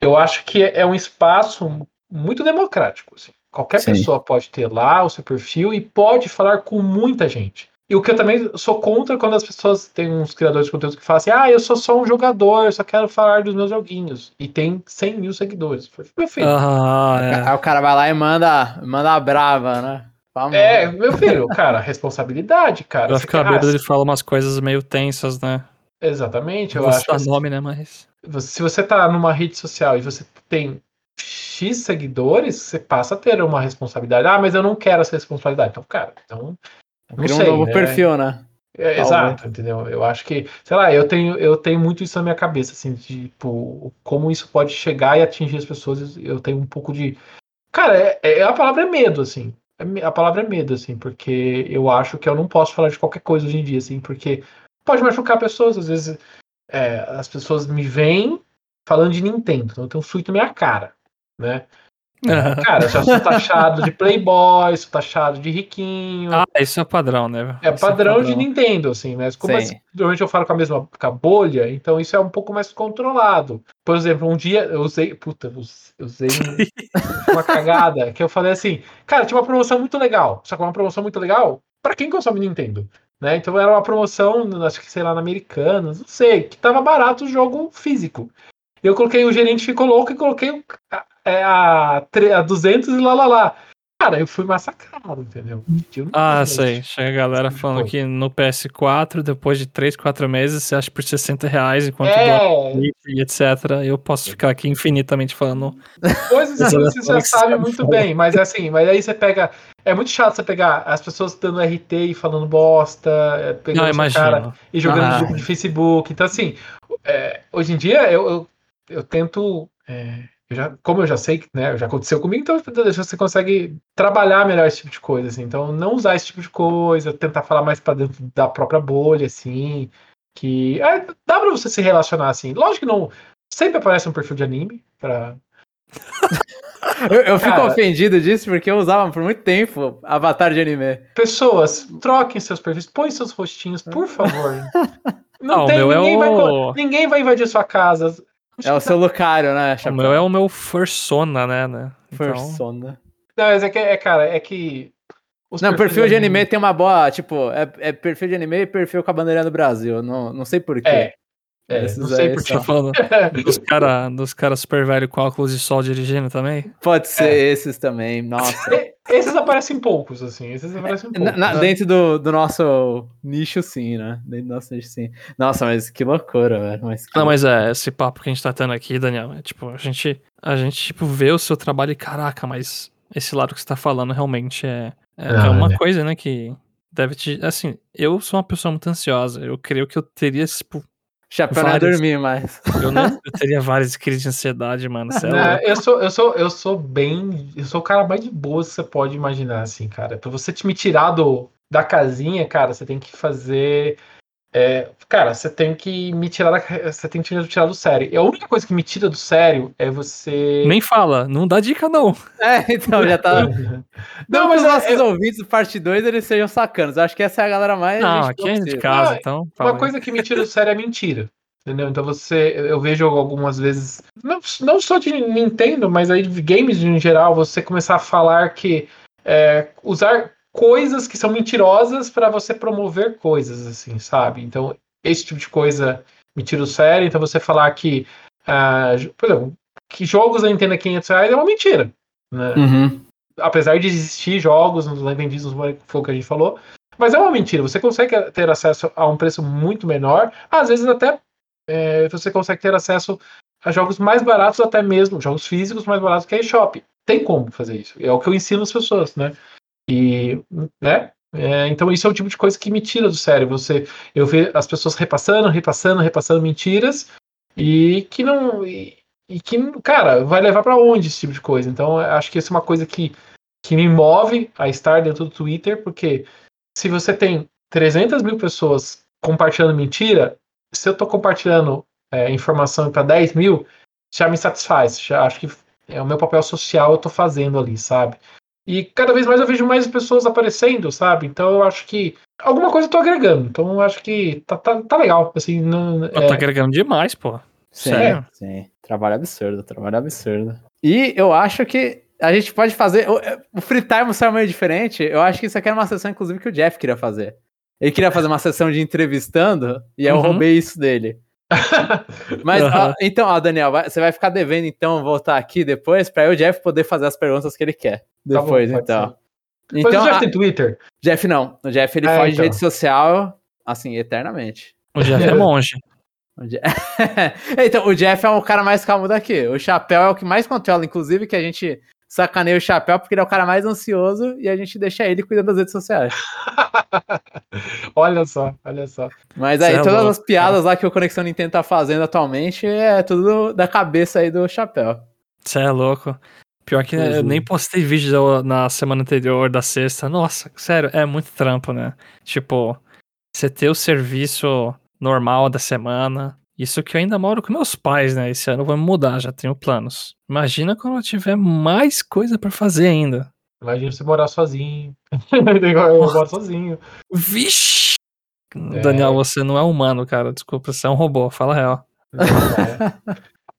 Eu acho que é um espaço muito democrático, assim. Qualquer Sim. pessoa pode ter lá o seu perfil e pode falar com muita gente. E o que eu também sou contra quando as pessoas têm uns criadores de conteúdo que falam assim: ah, eu sou só um jogador, só quero falar dos meus joguinhos. E tem 100 mil seguidores. Meu filho. Ah, é. Aí o cara vai lá e manda, manda a brava, né? Vamos. É, meu filho, cara, responsabilidade, cara. Vai ficar bêbado ele fala umas coisas meio tensas, né? Exatamente, eu Vou acho. Assim, nome, né, mas... Se você tá numa rede social e você tem X seguidores, você passa a ter uma responsabilidade. Ah, mas eu não quero essa responsabilidade. Então, cara, então não sei, um novo né? perfil, né? É, exato, entendeu? Eu acho que, sei lá, eu tenho, eu tenho muito isso na minha cabeça, assim, de tipo, como isso pode chegar e atingir as pessoas. Eu tenho um pouco de. Cara, é, é a palavra é medo, assim. É a palavra é medo, assim, porque eu acho que eu não posso falar de qualquer coisa hoje em dia, assim, porque pode machucar pessoas. Às vezes é, as pessoas me veem falando de Nintendo, então eu tenho um suíte na minha cara, né? Cara, já sou taxado de playboy, sou taxado de riquinho. Ah, isso é padrão, né? É padrão, é padrão, de Nintendo, assim, mas como assim, normalmente eu falo com a mesma com a bolha, então isso é um pouco mais controlado. Por exemplo, um dia eu usei. Puta, eu usei uma cagada que eu falei assim, cara, tinha uma promoção muito legal. Só que uma promoção muito legal para quem consome Nintendo. Né? Então era uma promoção, acho que sei lá, na Americanas, não sei, que tava barato o jogo físico. Eu coloquei, o gerente ficou louco e coloquei é, a, a 200 e lá lá lá. Cara, eu fui massacrado, entendeu? Ah, sei. Chega a galera falando que no PS4, depois de 3, 4 meses, você acha por 60 reais, enquanto é... e etc. Eu posso ficar aqui infinitamente falando. Coisas assim, você já sabe muito bem, mas assim, mas aí você pega. É muito chato você pegar as pessoas dando RT e falando bosta, é, pegando Não, cara e jogando ah. grupo de Facebook. Então, assim, é, hoje em dia eu, eu, eu tento. É, já, como eu já sei que né, já aconteceu comigo, então você consegue trabalhar melhor esse tipo de coisa. Assim. Então, não usar esse tipo de coisa, tentar falar mais para dentro da própria bolha, assim. Que é, dá pra você se relacionar assim. Lógico que não. Sempre aparece um perfil de anime pra. eu, eu fico Cara, ofendido disso porque eu usava por muito tempo avatar de anime. Pessoas, troquem seus perfis, põem seus rostinhos, por favor. Não, não tem, ninguém, é o... vai, ninguém vai invadir sua casa. É o seu Lucario, né? Chapéu? O meu é o meu Fursona, né? né? Então... Fursona. Não, mas é que, é, cara, é que. Não, perfil de anime tem uma boa. Tipo, é, é, perfil de anime e perfil com a bandeirinha do Brasil. Não, não sei porquê. É. É, não sei por que. falando dos caras dos cara super velhos com óculos de sol dirigindo também? Pode ser é. esses também, nossa. esses aparecem poucos, assim. Esses aparecem poucos. Na, né? Dentro do, do nosso nicho, sim, né? Dentro do nosso nicho, sim. Nossa, mas que loucura, velho. Mas Não, mas é, esse papo que a gente tá tendo aqui, Daniel, é tipo, a gente, a gente tipo, vê o seu trabalho e caraca, mas esse lado que você tá falando realmente é, é, é uma é. coisa, né, que deve te. Assim, eu sou uma pessoa muito ansiosa. Eu creio que eu teria, tipo, Chapéu não dormir mais. Eu, não, eu teria várias crises de ansiedade, mano. É, eu, sou, eu, sou, eu sou bem. Eu sou o cara mais de boa que você pode imaginar, assim, cara. Pra você te me tirar do, da casinha, cara, você tem que fazer. É, cara, você tem que me tirar da, você tem que me tirar do sério. E a única coisa que me tira do sério é você. Nem fala, não dá dica, não. É, então já tá. não, não mas os nossos é... ouvintes, parte 2, eles sejam sacanos. Acho que essa é a galera mais. Não, aqui é de casa, então. Uma coisa que me tira do sério é mentira. Entendeu? Então você. Eu vejo algumas vezes. Não, não só de Nintendo, mas aí de games em geral, você começar a falar que. É, usar coisas que são mentirosas para você promover coisas, assim, sabe? Então, esse tipo de coisa me tira o sério. Então, você falar que, uh, por exemplo, que jogos da Nintendo a 500 reais é uma mentira. Né? Uhum. Apesar de existir jogos nos vendidos no foi o que a gente falou, mas é uma mentira. Você consegue ter acesso a um preço muito menor, às vezes até é, você consegue ter acesso a jogos mais baratos, até mesmo jogos físicos mais baratos que a eShop. Tem como fazer isso. É o que eu ensino as pessoas, né? E, né? É, então isso é o tipo de coisa que me tira do sério. Você, eu vejo as pessoas repassando, repassando, repassando mentiras e que não e, e que, cara, vai levar para onde esse tipo de coisa? Então acho que isso é uma coisa que que me move a estar dentro do Twitter, porque se você tem 300 mil pessoas compartilhando mentira, se eu estou compartilhando é, informação para 10 mil, já me satisfaz. Já acho que é o meu papel social eu estou fazendo ali, sabe? E cada vez mais eu vejo mais pessoas aparecendo, sabe? Então eu acho que alguma coisa eu tô agregando. Então eu acho que tá, tá, tá legal. Assim, não, é... Tá agregando demais, pô. Sim, Sério? sim. Trabalho absurdo, trabalho absurdo. E eu acho que a gente pode fazer. O, o Free Time saiu meio diferente. Eu acho que isso aqui era uma sessão, inclusive, que o Jeff queria fazer. Ele queria fazer uma sessão de entrevistando, e eu uhum. roubei isso dele. Mas, uhum. ó, então, ó, Daniel, vai, você vai ficar devendo, então, voltar aqui depois, para o Jeff poder fazer as perguntas que ele quer. Depois, tá bom, então. Então, Mas o Jeff a... tem Twitter? Jeff não. O Jeff ele é, foge então. de rede social, assim, eternamente. O Jeff é monge. O então, o Jeff é o cara mais calmo daqui. O Chapéu é o que mais controla, inclusive, que a gente sacaneia o Chapéu porque ele é o cara mais ansioso e a gente deixa ele cuidando das redes sociais. olha só, olha só. Mas aí, é todas louco. as piadas lá que o Conexão Nintendo tá fazendo atualmente é tudo da cabeça aí do Chapéu. Você é louco. Pior que eu nem postei vídeo na semana anterior, da sexta. Nossa, sério, é muito trampo, né? Tipo, você ter o serviço normal da semana, isso que eu ainda moro com meus pais, né? Esse ano vou mudar, já tenho planos. Imagina quando eu tiver mais coisa para fazer ainda. Imagina você morar sozinho. eu moro sozinho. Vixe! É. Daniel, você não é humano, cara. Desculpa, você é um robô. Fala a real. É.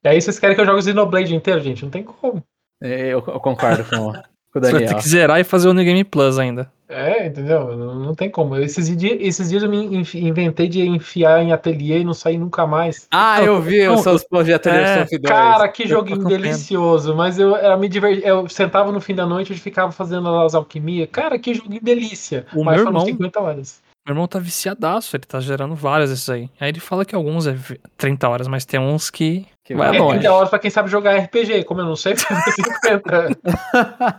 e aí vocês querem que eu jogue o Xenoblade inteiro, gente? Não tem como. É, eu, eu concordo com, com o Daniel. Você vai ter que zerar e fazer o New Game Plus ainda. É, entendeu? Não, não tem como. Esses, dias, esses dias eu me inventei de enfiar em ateliê e não sair nunca mais. Ah, eu vi os seus posts de ateliê é, Soft 2. Cara, que joguinho delicioso. Mas eu, eu me diverti. Eu sentava no fim da noite e ficava fazendo as alquimias. Cara, que joguinho delícia. O mas meu irmão, 50 horas. Meu irmão tá viciadaço, ele tá gerando vários esses aí. Aí ele fala que alguns é 30 horas, mas tem uns que, que vai é longe. 30 horas pra quem sabe jogar RPG, como eu não sei, 50.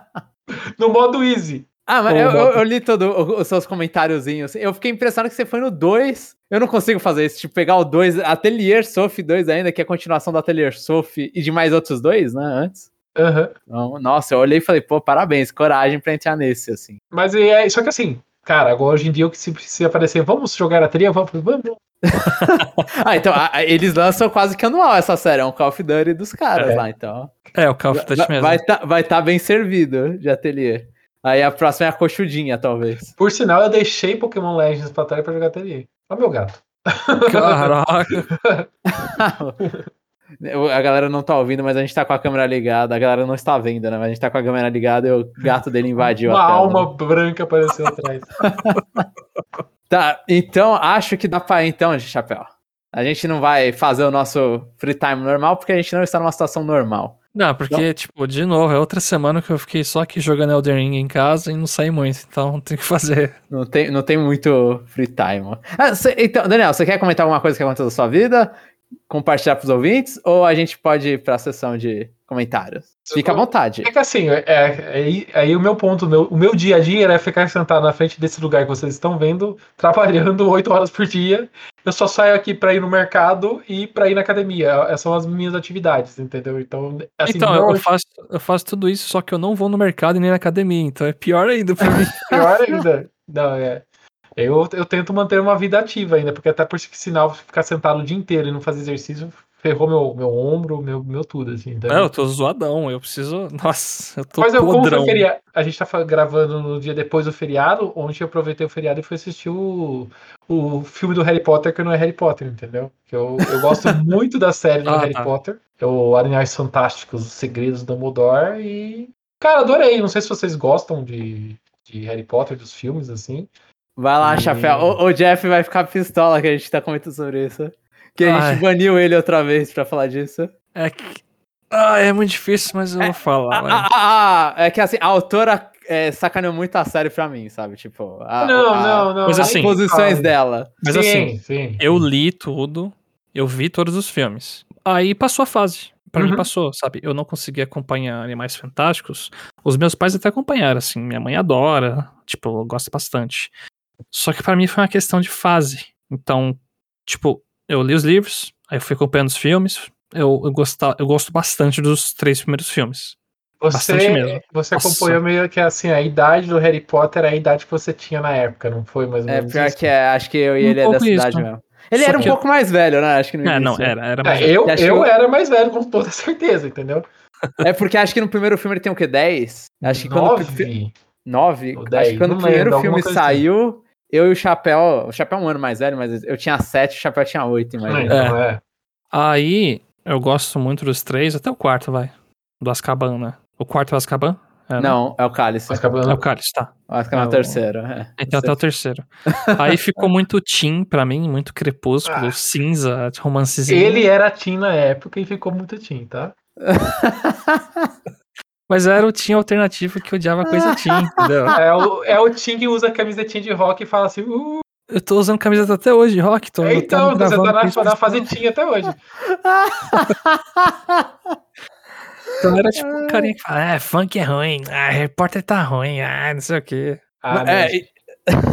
no modo easy. Ah, mas eu, eu, eu, li todos os seus comentáriozinhos. Eu fiquei impressionado que você foi no 2. Eu não consigo fazer isso, tipo, pegar o 2, Atelier Sof 2 ainda, que é a continuação do Atelier Sof e de mais outros dois, né, antes. Uhum. Então, nossa, eu olhei e falei, pô, parabéns, coragem pra entrar nesse, assim. Mas é, só que assim, cara, agora hoje em dia, se, se aparecer, vamos jogar a trilha, vamos, vamos. ah, então, a, eles lançam quase que anual essa série, é um Call of Duty dos caras é. lá, então. É, o Call of Duty mesmo. Vai estar tá, vai tá bem servido de ateliê. Aí a próxima é a coxudinha, talvez. Por sinal, eu deixei Pokémon Legends pra trás pra jogar ateliê. Olha meu gato. Caraca. a galera não tá ouvindo, mas a gente tá com a câmera ligada. A galera não está vendo, né? Mas a gente tá com a câmera ligada e o gato dele invadiu Uma a tela. alma branca apareceu atrás. tá, então acho que dá pra ir então, Chapéu. A gente não vai fazer o nosso free time normal porque a gente não está numa situação normal. Não, porque, então, tipo, de novo, é outra semana que eu fiquei só aqui jogando Elden Ring em casa e não saí muito, então tem que fazer. Não tem, não tem muito free time. Ah, cê, então, Daniel, você quer comentar alguma coisa que aconteceu na sua vida? Compartilhar pros ouvintes? Ou a gente pode ir pra sessão de comentários? Fica à vontade. É que assim, é, é, aí o meu ponto, meu, o meu dia a dia era ficar sentado na frente desse lugar que vocês estão vendo, trabalhando oito horas por dia. Eu só saio aqui para ir no mercado e para ir na academia. Essas são as minhas atividades, entendeu? Então, assim, então eu, faço, eu faço tudo isso, só que eu não vou no mercado e nem na academia, então é pior ainda pra mim. pior ainda. Não, é. Eu, eu tento manter uma vida ativa ainda, porque até por sinal ficar sentado o dia inteiro e não fazer exercício ferrou meu, meu ombro, meu, meu tudo, assim. Então... É, eu tô zoadão, eu preciso. Nossa, eu tô Mas eu, como foi feriado, a gente tá gravando no dia depois do feriado, onde eu aproveitei o feriado e fui assistir o, o filme do Harry Potter, que não é Harry Potter, entendeu? Que eu, eu gosto muito da série do ah, Harry tá. Potter. O Animais Fantásticos, Os Segredos do Dumbledore e. Cara, adorei. Não sei se vocês gostam de, de Harry Potter, dos filmes, assim. Vai lá, chapéu. O, o Jeff vai ficar pistola que a gente tá comentando sobre isso. Que a Ai. gente baniu ele outra vez pra falar disso. É que. Ah, é muito difícil, mas eu é, vou falar. Ah, ah, é que assim, a autora é, sacaneou muito a série pra mim, sabe? Tipo, a, não, a, não, não. Mas, assim, as posições dela. Mas sim, assim, sim. eu li tudo, eu vi todos os filmes. Aí passou a fase. Pra uhum. mim passou, sabe? Eu não consegui acompanhar Animais Fantásticos. Os meus pais até acompanharam, assim. Minha mãe adora, tipo, gosta bastante. Só que para mim foi uma questão de fase. Então, tipo, eu li os livros, aí eu fui acompanhando os filmes. Eu, eu, gostar, eu gosto bastante dos três primeiros filmes. Você, você acompanhou meio que assim, a idade do Harry Potter é a idade que você tinha na época, não foi mais ou é, menos? É, pior isso? que é, acho que eu e ele um é dessa isso. idade mesmo. Ele Só era um pouco mais velho, né? Acho que no É, não, era, era mais é, Eu, eu, eu era mais velho, com toda certeza, entendeu? É porque acho que no primeiro filme ele tem o quê? 10? Acho que quando. Nove? 9? Ou Acho 10, que quando não o primeiro filme assim. saiu, eu e o Chapéu. O Chapéu é um ano mais velho, mas eu tinha 7, o Chapéu tinha 8, Não, imagina. então, é. Aí, eu gosto muito dos três, até o quarto, vai. Do Azkaban, né? O quarto é o Azkaban? É, né? Não, é o Cálice. Mas É o Cálice, tá. Acho que é É o o- terceiro. É. Então até o terceiro. Aí ficou muito teen pra mim, muito crepúsculo, Ah. cinza, romancezinho. Ele era teen na época e ficou muito teen, tá? Mas era o teen alternativo que odiava coisa teen, entendeu? É o, é o teen que usa camisetinha de rock e fala assim, uh, Eu tô usando camiseta até hoje, rock. Tô, então, tô você tá na, na fase até hoje. Então era tipo um carinha que fala, é, funk é ruim, ah, repórter tá ruim, ah, não sei o quê. Ah, É,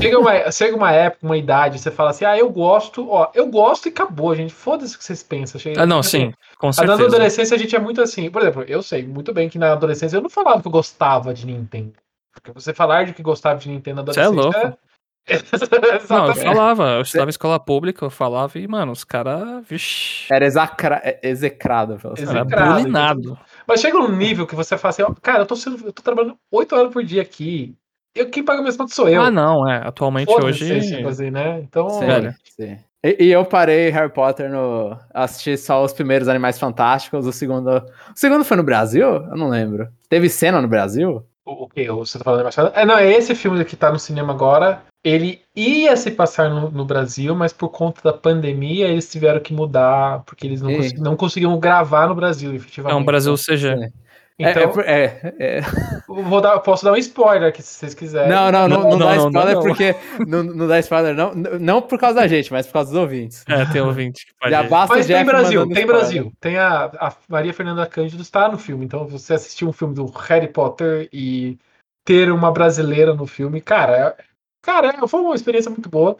chega, uma, chega uma época, uma idade, você fala assim, ah, eu gosto, ó, eu gosto e acabou, gente. Foda-se o que vocês pensam. Chega, Ah, não, assim, sim, com A na certeza. adolescência a gente é muito assim. Por exemplo, eu sei muito bem que na adolescência eu não falava que eu gostava de Nintendo. Porque você falar de que gostava de Nintendo na Você é adolescência. louco. Não, eu falava, eu estudava em escola pública, eu falava e, mano, os caras, vixi, Era exacra... é, execrado. Execrado. era bulinado. Mas chega um nível que você fala assim, ó, cara, eu tô, sendo, eu tô trabalhando 8 horas por dia aqui. Eu, quem paga minhas contas sou eu. Ah, não, é, atualmente hoje... tipo assim, né? Então, Sim, Velho. sim. E, e eu parei Harry Potter no. Assisti só os primeiros Animais Fantásticos. O segundo. O segundo foi no Brasil? Eu não lembro. Teve cena no Brasil? o, o que? Você tá falando mais É, não, é esse filme que tá no cinema agora. Ele ia se passar no, no Brasil, mas por conta da pandemia eles tiveram que mudar, porque eles não, não conseguiam gravar no Brasil, É efetivamente. um Brasil CG. Sim. Então, é, é, é, é. eu vou dar, posso dar um spoiler aqui, se vocês quiserem. Não, não, não, Não, não, não, dá spoiler não. porque. Não, não dá spoiler, não. Não por causa da gente, mas por causa dos ouvintes. É, tem ouvinte que pode... Já basta Mas tem Brasil, tem spoiler. Brasil. Tem a, a Maria Fernanda Cândido está no filme. Então, você assistir um filme do Harry Potter e ter uma brasileira no filme, cara, é- cara, é- foi uma experiência muito boa.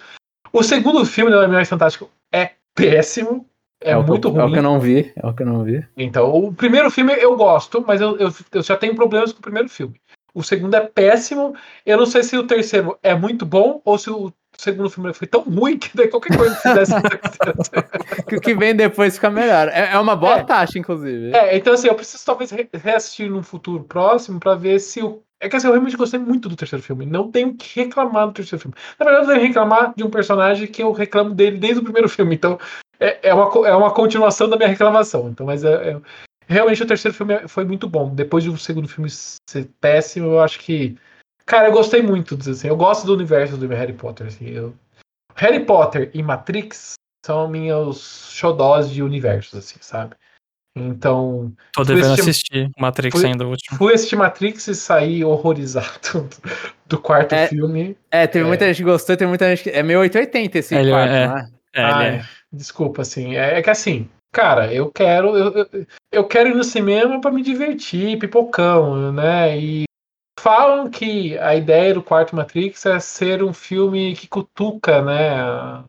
O segundo filme do Animais Fantástico é péssimo. É, que muito eu- É o ruim. que eu não vi. É o que eu não vi. Então, o primeiro filme eu gosto, mas eu, eu, eu já tenho problemas com o primeiro filme. O segundo é péssimo. Eu não sei se o terceiro é muito bom ou se o segundo filme foi tão ruim que daí qualquer coisa que fizesse. Que o que vem depois fica melhor. É, é uma boa É. taxa, inclusive. É, então assim, eu preciso talvez re- reassistir num futuro próximo pra ver se o. É que assim, eu realmente gostei muito do terceiro filme. Não tenho o que reclamar do terceiro filme. Na verdade, eu tenho que reclamar de um personagem que eu reclamo dele desde o primeiro filme. Então, é, é, uma, é uma continuação da minha reclamação. Então, mas é, é- realmente o terceiro filme foi muito bom. Depois do segundo filme ser péssimo, eu acho que. Cara, eu gostei muito disso, assim. Eu gosto do universo do Harry Potter. Assim, eu... Harry Potter e Matrix são meus xodós de universos, assim, sabe? Então, Tô devendo assistir- assistir Matrix fui- ainda, o último. fui assistir Matrix e saí horrorizado do quarto É, filme. É, teve É. muita gente que gostou, teve muita gente que. É meio 880 esse Ele é- quarto, é. né? É, Ai, ele é. Desculpa, assim. É, é que assim, cara, eu quero. Eu, eu, quero ir no cinema pra me divertir, pipocão, né? E falam que a ideia do quarto Matrix é ser um filme que cutuca, né? A,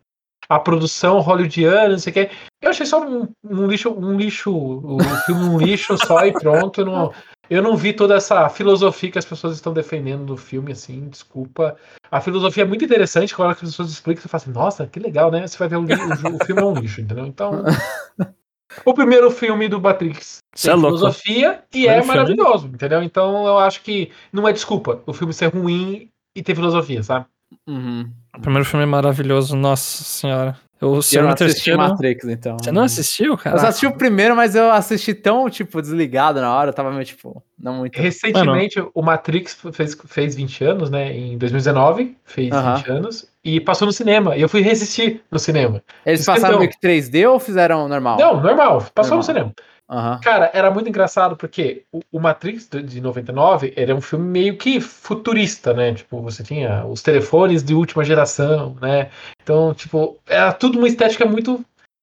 a produção hollywoodiana, não sei o quê. Eu achei só um, um lixo, um lixo, o filme um lixo só e pronto. Não, eu não vi toda essa filosofia que as pessoas estão defendendo no filme, assim, desculpa. A filosofia é muito interessante, quando as pessoas explicam, você fala assim, nossa, que legal, né? Você vai ver o, li- o filme é um lixo, entendeu? Então. o primeiro filme do Matrix é tem louco. filosofia e Primeiro é filme. maravilhoso, entendeu? Então eu acho que não é desculpa o filme ser ruim e ter filosofia, sabe? Uhum. O primeiro filme é maravilhoso, nossa senhora. Eu, o eu não assisti. Matrix, então. Você não assistiu, cara? Eu só assisti o primeiro, mas eu assisti tão, tipo, desligado na hora. Eu tava meio, tipo, não muito. Recentemente, o Matrix fez, fez 20 anos, né? Em 2019, fez Aham. 20 anos, e passou no cinema. E eu fui reassistir no cinema. Eles Esqueceu. passaram meio que 3D ou fizeram normal? Não, normal, passou Normal. no cinema. Aham. Cara, era muito engraçado porque o, o Matrix de- de 99 era um filme meio que futurista, né? Tipo, você tinha os telefones de última geração, né? Então, tipo, era tudo uma estética muito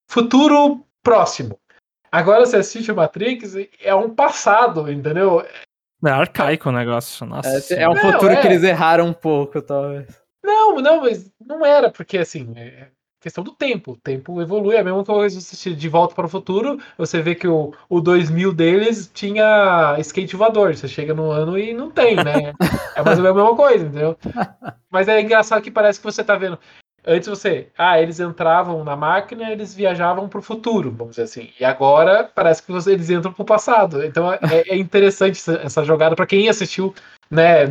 futuro próximo. Agora você assiste o Matrix e é um passado, entendeu? É arcaico o negócio, nossa. É, é um Não, futuro é. que eles erraram um pouco, talvez. Não, não, mas não era, porque assim, é questão do tempo. O tempo evolui. É a mesma coisa você assistir de volta para o futuro. Você vê que o, o 2000 deles tinha skate voador. Você chega no ano e não tem, né? É mais ou menos a mesma coisa, entendeu? Mas é engraçado que parece que você tá vendo. Antes você, ah, eles entravam na máquina, eles viajavam para o futuro, vamos dizer assim. E agora parece que você, eles entram para o passado. Então é, é interessante essa, essa jogada para quem assistiu, né,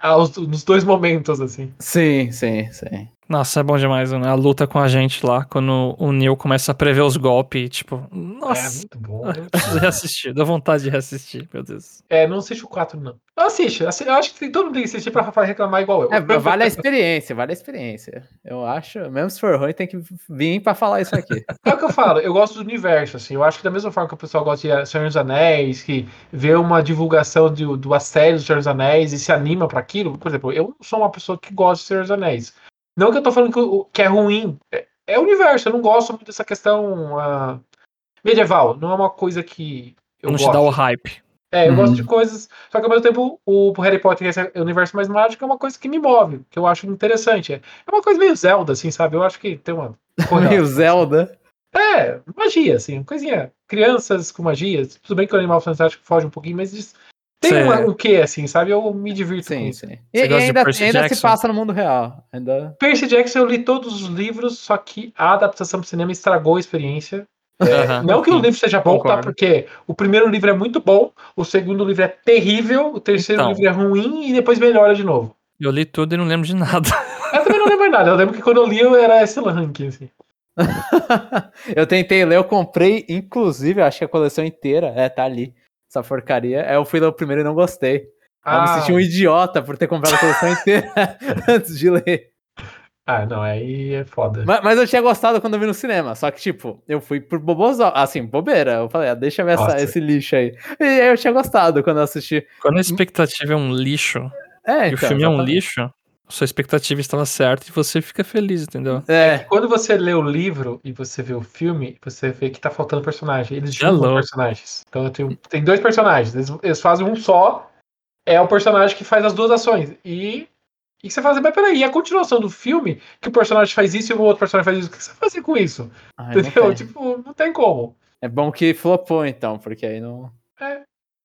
aos, nos dois momentos assim. Sim, sim, sim. Nossa, é bom demais, né? A luta com a gente lá, quando o Neil começa a prever os golpes, tipo, nossa. É muito bom. Reassistir, dá vontade de reassistir, meu Deus. É, não assiste o 4, não. Não assiste, eu acho que todo mundo tem que assistir pra reclamar igual eu. É, vale a experiência, vale a experiência. Eu acho, mesmo se for ruim, tem que vir pra falar isso aqui. É o que eu falo, eu gosto do universo, assim. Eu acho que da mesma forma que o pessoal gosta de Senhor dos Anéis, que vê uma divulgação do, do série do Senhor dos Anéis e se anima pra aquilo, por exemplo, eu não sou uma pessoa que gosta de Senhor dos Anéis. Não que eu tô falando que, o- que é ruim, é, é o universo, eu não gosto muito dessa questão ah, medieval, não é uma coisa que eu não gosto. te dá o hype. É, eu Uhum. gosto de coisas. Só que ao mesmo tempo, o Harry Potter, esse universo mais mágico, é uma coisa que me move, que eu acho interessante. É uma coisa meio Zelda, assim, sabe? Eu acho que tem uma. Meio Zelda. É, magia, assim, coisinha. Crianças com magia. Tudo bem que o Animal Fantástico foge um pouquinho, mas tem uma- um quê, assim, sabe? Eu me divirto com Sim, isso. sim. E, e ainda, ainda se passa no mundo real. Ainda... Percy Jackson, eu li todos os livros, só que a adaptação pro cinema estragou a experiência. É, Aham. Não que o livro seja bom, tá? Concordo. Porque o primeiro livro é muito bom, o segundo livro é terrível, o terceiro Então. livro é ruim e depois melhora de novo. Eu li tudo e não lembro de nada. Eu também não lembro nada. Eu lembro que quando eu li eu era esse ranking, assim. eu tentei ler, eu comprei, inclusive, eu acho que a coleção inteira, é, tá ali. Essa porcaria. Aí eu fui ler o primeiro e não gostei. Aí Eu me Ah, senti um idiota por ter comprado a coleção inteira antes de ler. ah, não, aí é foda. Mas, mas eu tinha gostado quando eu vi no cinema. Só que, tipo, eu fui por bobosão. Assim, bobeira. Eu falei, ah, deixa eu ver essa- esse lixo aí. E aí eu tinha gostado quando eu assisti. Quando a expectativa é um lixo É, e o então, filme é um lixo, sua expectativa estava certa e você fica feliz, entendeu? É, Quando você lê o livro e você vê o filme, você vê que tá faltando personagem. Eles É juntam personagens. Então eu tenho, tem dois personagens. Eles, eles fazem um só. É o personagem que faz as duas ações. E, e você fala assim, mas peraí, e a continuação do filme, que o personagem faz isso e o outro personagem faz isso, o que você vai fazer com isso? Ai, não Entendeu? tem. Tipo, não tem como. é bom que flopou, então, porque aí não.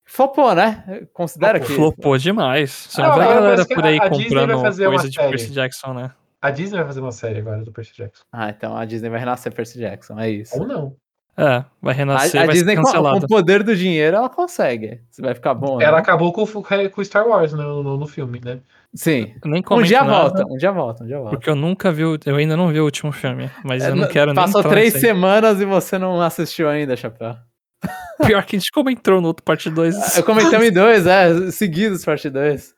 É. Flopou, né? Considera que. Flopou demais. Você não vê a agora galera por aí a- a Disney vai comprando fazer uma coisa de série. Percy Jackson, né? A Disney vai fazer uma série agora do Percy Jackson. Ah, então a Disney vai renascer Percy Jackson, é isso. Ou não. É, vai A, renascer a vai Disney, ser com, o poder do dinheiro, ela consegue. Se vai ficar bom. Ela né? acabou com, o- com o Star Wars no, no, no filme, né? Sim. Um dia nada, volta, um dia volta, um dia volta. Porque eu nunca vi, eu ainda não vi o último filme, mas É, eu não quero nem Passou três semanas e você não assistiu ainda, Chapéu. Pior que a gente comentou no outro parte 2. Eu comentamos em dois, é, seguidos, parte 2.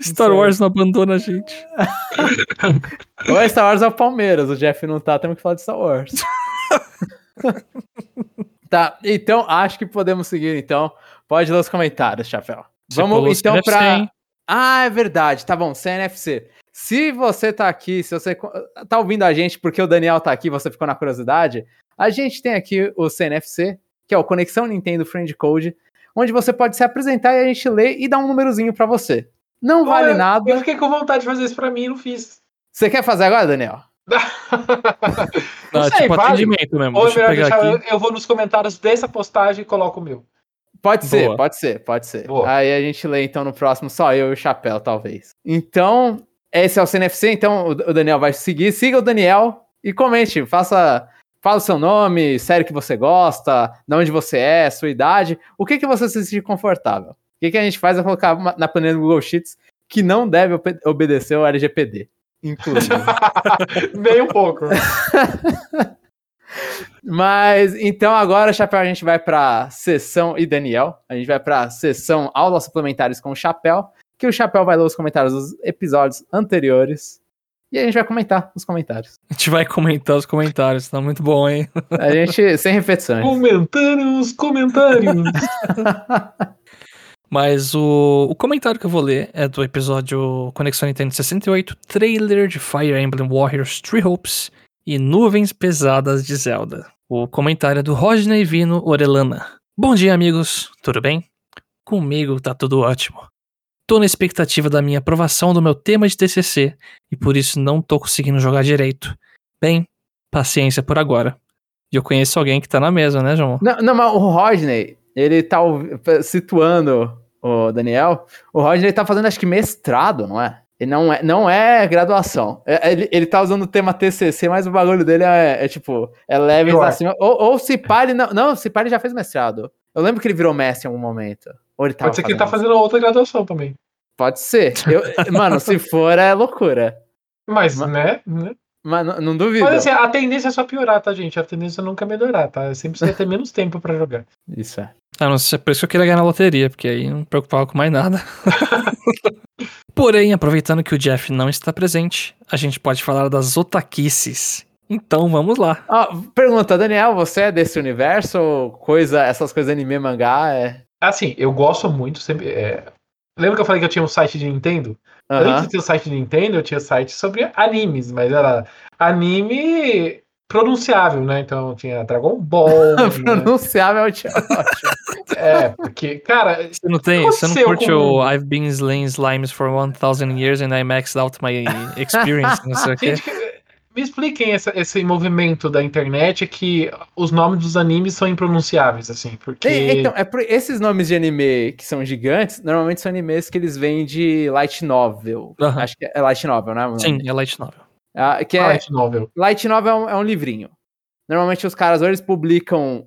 Star Wars não abandona a gente. Ou é Star Wars ou Palmeiras, o Jeff não tá, temos que falar de Star Wars. tá, então acho que podemos seguir, então. Pode ler os comentários, Chapéu. Você Vamos o então CNFC, pra. hein? Ah, é verdade. Tá bom, CNFC. Se você tá aqui, se você tá ouvindo a gente porque o Daniel tá aqui, você ficou na curiosidade, a gente tem aqui o CNFC, que é o Conexão Nintendo Friend Code, onde você pode se apresentar e a gente lê e dar um númerozinho pra você. Não vale nada. Eu fiquei com vontade de fazer isso pra mim e não fiz. Você quer fazer agora, Daniel? Não Ah, sei, tipo vale. atendimento mesmo. Ou Deixa eu melhor pegar deixar, eu, aqui. eu vou nos comentários dessa postagem e coloco o meu. Pode ser, Boa. pode ser, pode ser. Boa. Aí a gente lê então no próximo só eu e o Chapéu, talvez. Então, esse é o CNFC, então o o Daniel vai seguir. Siga o Daniel e comente, faça. Fala o seu nome, série que você gosta, de onde você é, sua idade, o que, que você se sente confortável. O que, que a gente faz é colocar uma- na planilha do Google Sheets que não deve obe- obedecer ao LGPD, inclusive. Nem um pouco. Mas então agora, Chapéu, a gente vai para sessão e Daniel, a gente vai para sessão aulas suplementares com o Chapéu, que o Chapéu vai ler os comentários dos episódios anteriores e a gente vai comentar os comentários. A gente vai comentar os comentários, tá muito bom, hein? A gente sem repetições. Comentando os comentários. Mas o, o comentário que eu vou ler é do episódio Conexão Nintendo 68, trailer de Fire Emblem Warriors Three Hopes e Nuvens Pesadas de Zelda. O comentário é do Rodney Vino Orelana. Bom dia, amigos, tudo bem? Comigo tá tudo ótimo. Tô na expectativa da minha aprovação do meu tema de TCC e por isso não tô conseguindo jogar direito. Bem, paciência por agora. E eu conheço alguém que tá na mesa, né, João? Não, não, mas o Rodney, ele tá situando o Daniel, o Rodney tá fazendo acho que mestrado, não é? Ele não é, não é graduação. É- ele, ele tá usando o tema TCC, mas o bagulho dele é, é tipo, é leve acima. Ou, ou se pá, ele não. Não, se pá, ele já fez mestrado. Eu lembro que ele virou mestre em algum momento. Ou ele tava Pode ser que ele tá fazendo. fazendo outra graduação também. Pode ser. Eu- mano, se for, é loucura. Mas, Ma- né? né? Mas não, não duvido. Mas assim, a tendência é só piorar, tá, gente? A tendência é nunca melhorar, tá? Sempre você ter menos tempo pra jogar. Isso é. Ah, não sei, por isso que eu queria ganhar na loteria, porque aí não me preocupava com mais nada. Porém, aproveitando que o Jeff não está presente, a gente pode falar das otaquices. Então vamos lá. Ó, pergunta, Daniel, você é desse universo? Ou coisa, essas coisas anime mangá? É. Assim, eu gosto muito sempre. é, Lembra que eu falei que eu tinha um site de Nintendo? Antes Aham. de ter o site de Nintendo, eu tinha site sobre animes, mas era anime pronunciável, né? Então tinha Dragon Ball. né? Pronunciável é ótimo. É, porque, cara, Você não tem, você não curte com- o I've been slaying slimes for 1000 years and I maxed out my experience, não sei o quê. gente, me expliquem essa- esse movimento da internet que os nomes dos animes são impronunciáveis, assim, porque. E- Então, é por, esses nomes de anime que são gigantes, normalmente são animes que eles vêm de light novel. Aham. Acho que é light novel, né? Sim, é light novel. Ah, que é, Light novel. light novel é um, é um livrinho. Normalmente os caras ou eles publicam,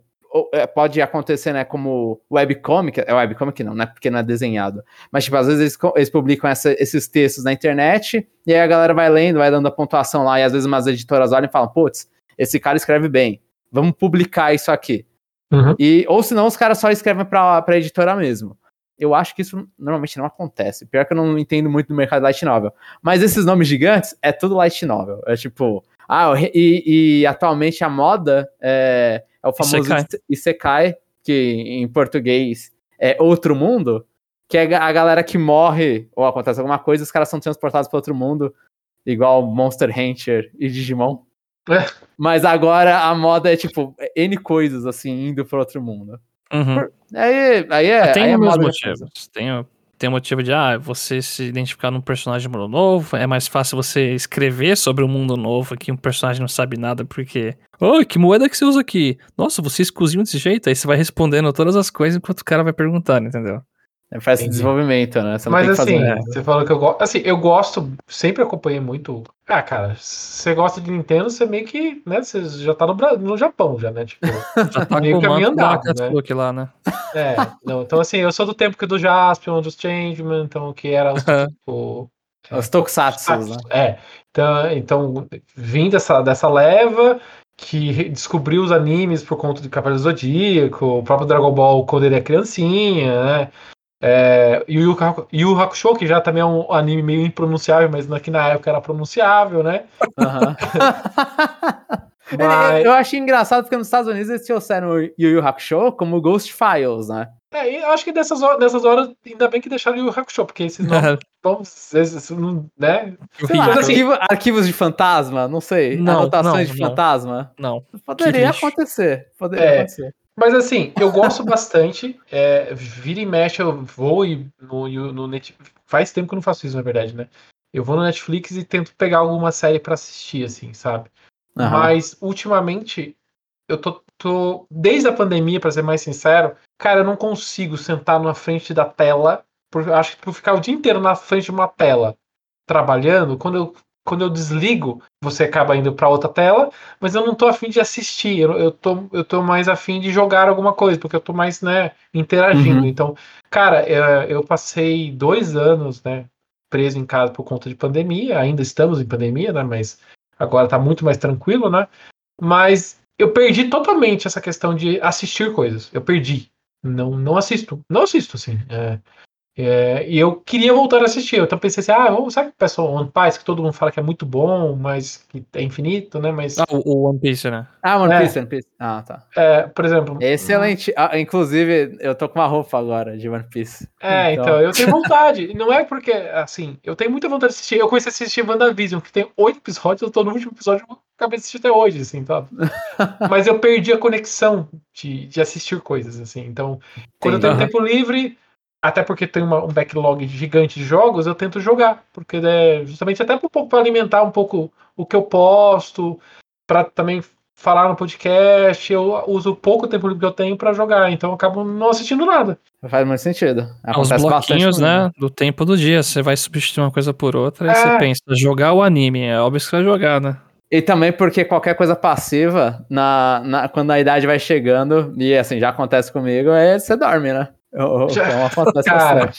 pode acontecer, né, como webcomic, é webcomic não, né, porque não é desenhado. Mas, tipo, às vezes eles, eles publicam essa- esses textos na internet, e aí a galera vai lendo, vai dando a pontuação lá, e às vezes umas editoras olham e falam, putz, esse cara escreve bem, vamos publicar isso aqui. Uhum. E, ou senão os caras só escrevem pra, pra editora mesmo. Eu acho que isso normalmente não acontece. Pior que eu não entendo muito do mercado light novel. Mas esses nomes gigantes é tudo light novel. É tipo. Ah, e, e atualmente a moda é, é o famoso Isekai. Ise- Isekai, que em português é outro mundo, que é a galera que morre ou acontece alguma coisa, os caras são transportados para outro mundo, igual Monster Hunter e Digimon. É. Mas agora a moda é tipo N coisas assim, indo para outro mundo. Uhum. Aí, aí é. tem aí é os motivos. Tem, o- tem o motivo de, ah, você se identificar num personagem mundo novo, é mais fácil você escrever sobre um mundo novo que um personagem não sabe nada, porque. Oi, que moeda que você usa aqui? Nossa, vocês cozinham desse jeito? Aí você vai respondendo todas as coisas enquanto o cara vai perguntando, entendeu? Faz esse Entendi. desenvolvimento, né? Você não Mas tem que assim, fazer. você falou que eu gosto. Assim, eu gosto, sempre acompanhei muito. Ah, cara, você gosta de Nintendo, você meio que, né? Você já tá no, no Japão, já, né? Tipo, Já tá Meio caminho andado, né? Lá, né? é. Não, então, assim, eu sou do tempo que do Jaspion, dos Changeman, então, que era os, o, Os Tokusatsu, né? É. Então, então vim dessa, dessa leva que descobriu os animes por conta de Cavaleiro do Zodíaco, o próprio Dragon Ball quando ele é criancinha, né? É, e o Yu Haku- Yu Hakusho, que já também é um anime meio impronunciável, mas aqui na época era pronunciável, né? Ele- Mas- Eu achei engraçado porque nos Estados Unidos eles trouxeram o Yu Yu Hakusho como Ghost Files, né? É, e eu acho que dessas horas, dessas horas, ainda bem que deixaram o Yu Hakusho, porque esses nomes né? Sei lá, arquivo- arquivos de fantasma, não sei. Não, Anotações não, de não. fantasma. Não. Poderia acontecer. Poderia É. acontecer. Mas assim, eu gosto bastante. É, vira e mexe, eu vou e no, no net... Faz tempo que eu não faço isso, na verdade, né? Eu vou no Netflix e tento pegar alguma série pra assistir, assim, sabe? Aham. Mas ultimamente, eu tô, tô. Desde a pandemia, pra ser mais sincero, cara, eu não consigo sentar na frente da tela. Eu acho que por ficar o dia inteiro na frente de uma tela trabalhando, quando eu, quando eu desligo, você acaba indo pra outra tela, mas eu não tô afim de assistir. Eu, eu, tô, eu tô mais afim de jogar alguma coisa, porque eu tô mais, né, interagindo. Uhum. Então, cara, eu, eu passei dois anos, né, preso em casa por conta de pandemia. Ainda estamos em pandemia, né, mas agora tá muito mais tranquilo, né? Mas eu perdi totalmente essa questão de assistir coisas. Eu perdi. Não, não assisto. Não assisto, assim. É, é, e eu queria voltar a assistir. Eu então pensei assim, ah, sabe que o pessoal One Piece, que todo mundo fala que é muito bom, mas que é infinito, né? Mas, Ah, o, o One Piece, né? Ah, One É. Piece, One Piece. Ah, tá. é, por exemplo. Excelente. Ah, inclusive, eu tô com uma roupa agora de One Piece. É, então, eu tenho vontade. Não é porque, assim, eu tenho muita vontade de assistir. Eu comecei a assistir WandaVision, que tem oito episódios, eu tô no último episódio, eu acabei de assistir até hoje, assim, tá? Mas eu perdi a conexão de, de assistir coisas, assim. Então, quando eu tenho tempo livre, até porque tem uma- um backlog gigante de jogos, eu tento jogar. Porque é justamente até um pouco para alimentar um pouco o que eu posto, para também falar no podcast, eu uso pouco tempo que eu tenho pra jogar, então eu acabo não assistindo nada. Faz muito sentido. Os Acontece bloquinhos, bastante comigo. né? Do tempo do dia. Você vai substituir uma coisa por outra e É. você pensa, jogar o anime. É óbvio que você vai jogar, né? E também porque qualquer coisa passiva, na, na- quando a idade vai chegando, e assim, já acontece comigo, é você dorme, né? Eu- eu- Já- Então acontece Cara.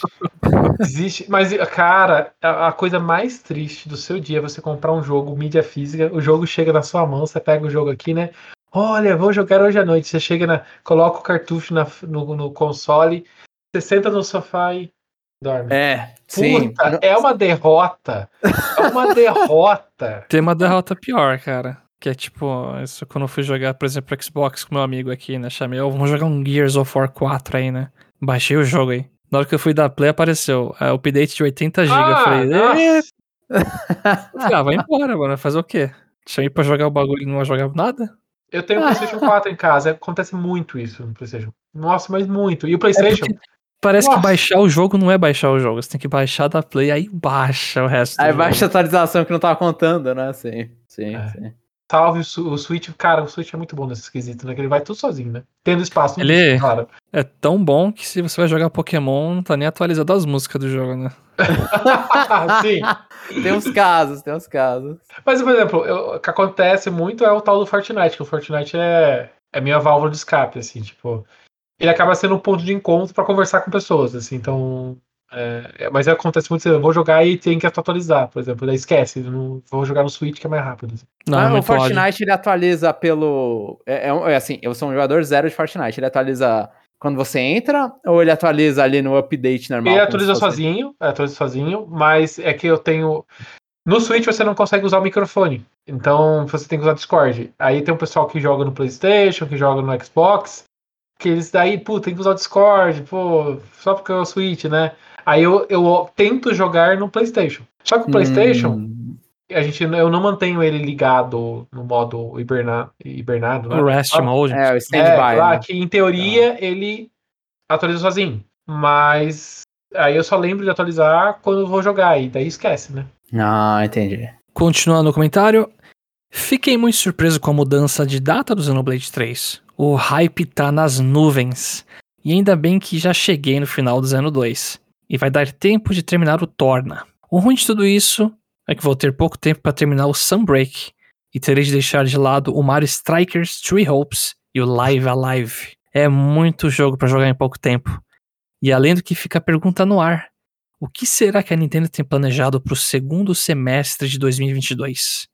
Existe, mas, cara, a, coisa mais triste do seu dia é você comprar um jogo, mídia física, o jogo chega na sua mão, você pega o jogo aqui, né? Olha, vou jogar hoje à noite. Você chega na. coloca o cartucho na- no, no console, você senta no sofá e dorme. É, sim. Puta, é uma derrota. É uma derrota. Tem uma derrota pior, cara. Que é tipo, isso quando eu fui jogar, por exemplo, Xbox com meu amigo aqui, né? Chamei, ó, vamos jogar um Gears of War 4 aí, né? Baixei o jogo aí. Na hora que eu fui dar play, apareceu é, update de 80 GB. eu falei, ah, vai embora, mano. Fazer o quê? Chamei pra jogar o bagulho e não jogava nada? Eu tenho o PlayStation 4 em casa. Acontece muito isso no PlayStation. Nossa, mas muito. E o PlayStation? porque Parece Nossa. que baixar o jogo não é baixar o jogo. Você tem que baixar da play, aí baixa o resto. do Aí jogo. baixa a atualização que não tava contando, né? Sim, sim, É. sim. Salve o, Switch. Cara, o Switch é muito bom nesse esquisito, né? Que ele vai tudo sozinho, né? Tendo espaço. no Ele- Claro. É tão bom que se você vai jogar Pokémon, não tá nem atualizado as músicas do jogo, né? Sim. Tem uns casos, tem uns casos. Mas, por exemplo, eu- o que acontece muito é o tal do Fortnite, que o Fortnite é, é minha válvula de escape, assim, tipo. Ele acaba sendo um ponto de encontro pra conversar com pessoas, assim, então. É, é- mas acontece muito, eu vou jogar e tem que atualizar, por exemplo, daí esquece, eu não, vou jogar no Switch que é mais rápido. assim. Não, Ah, é o ódio. Fortnite ele atualiza pelo. É, é é assim, eu sou um jogador zero de Fortnite. Ele atualiza quando você entra ou ele atualiza ali no update normal? Ele atualiza sozinho, é, atualiza sozinho, mas é que eu tenho. No Switch você não consegue usar o microfone. Então você tem que usar Discord. Aí tem um pessoal que joga no Playstation, que joga no Xbox, que eles daí, pô, tem que usar o Discord, pô, só porque é o Switch, né? Aí eu, eu tento jogar no Playstation. Só que o Playstation, Hum, a gente, eu não mantenho ele ligado no modo hiberna, hibernado, né? O Rest Ah, Mode. é, o É, standby. lá né? que em teoria ele atualiza sozinho. Mas aí eu só lembro de atualizar quando eu vou jogar, e daí esquece, né? Ah, entendi. Continuando o comentário. Fiquei muito surpreso com a mudança de data do Xenoblade 3. O hype tá nas nuvens. E ainda bem que já cheguei no final do Xeno 2. E vai dar tempo de terminar o Torna. O ruim de tudo isso é que vou ter pouco tempo para terminar o Sunbreak. E terei de deixar de lado o Mario Strikers Three Hopes e o Live Alive. É muito jogo para jogar em pouco tempo. E além do que fica a pergunta no ar. O que será que a Nintendo tem planejado para o segundo semestre de 2022?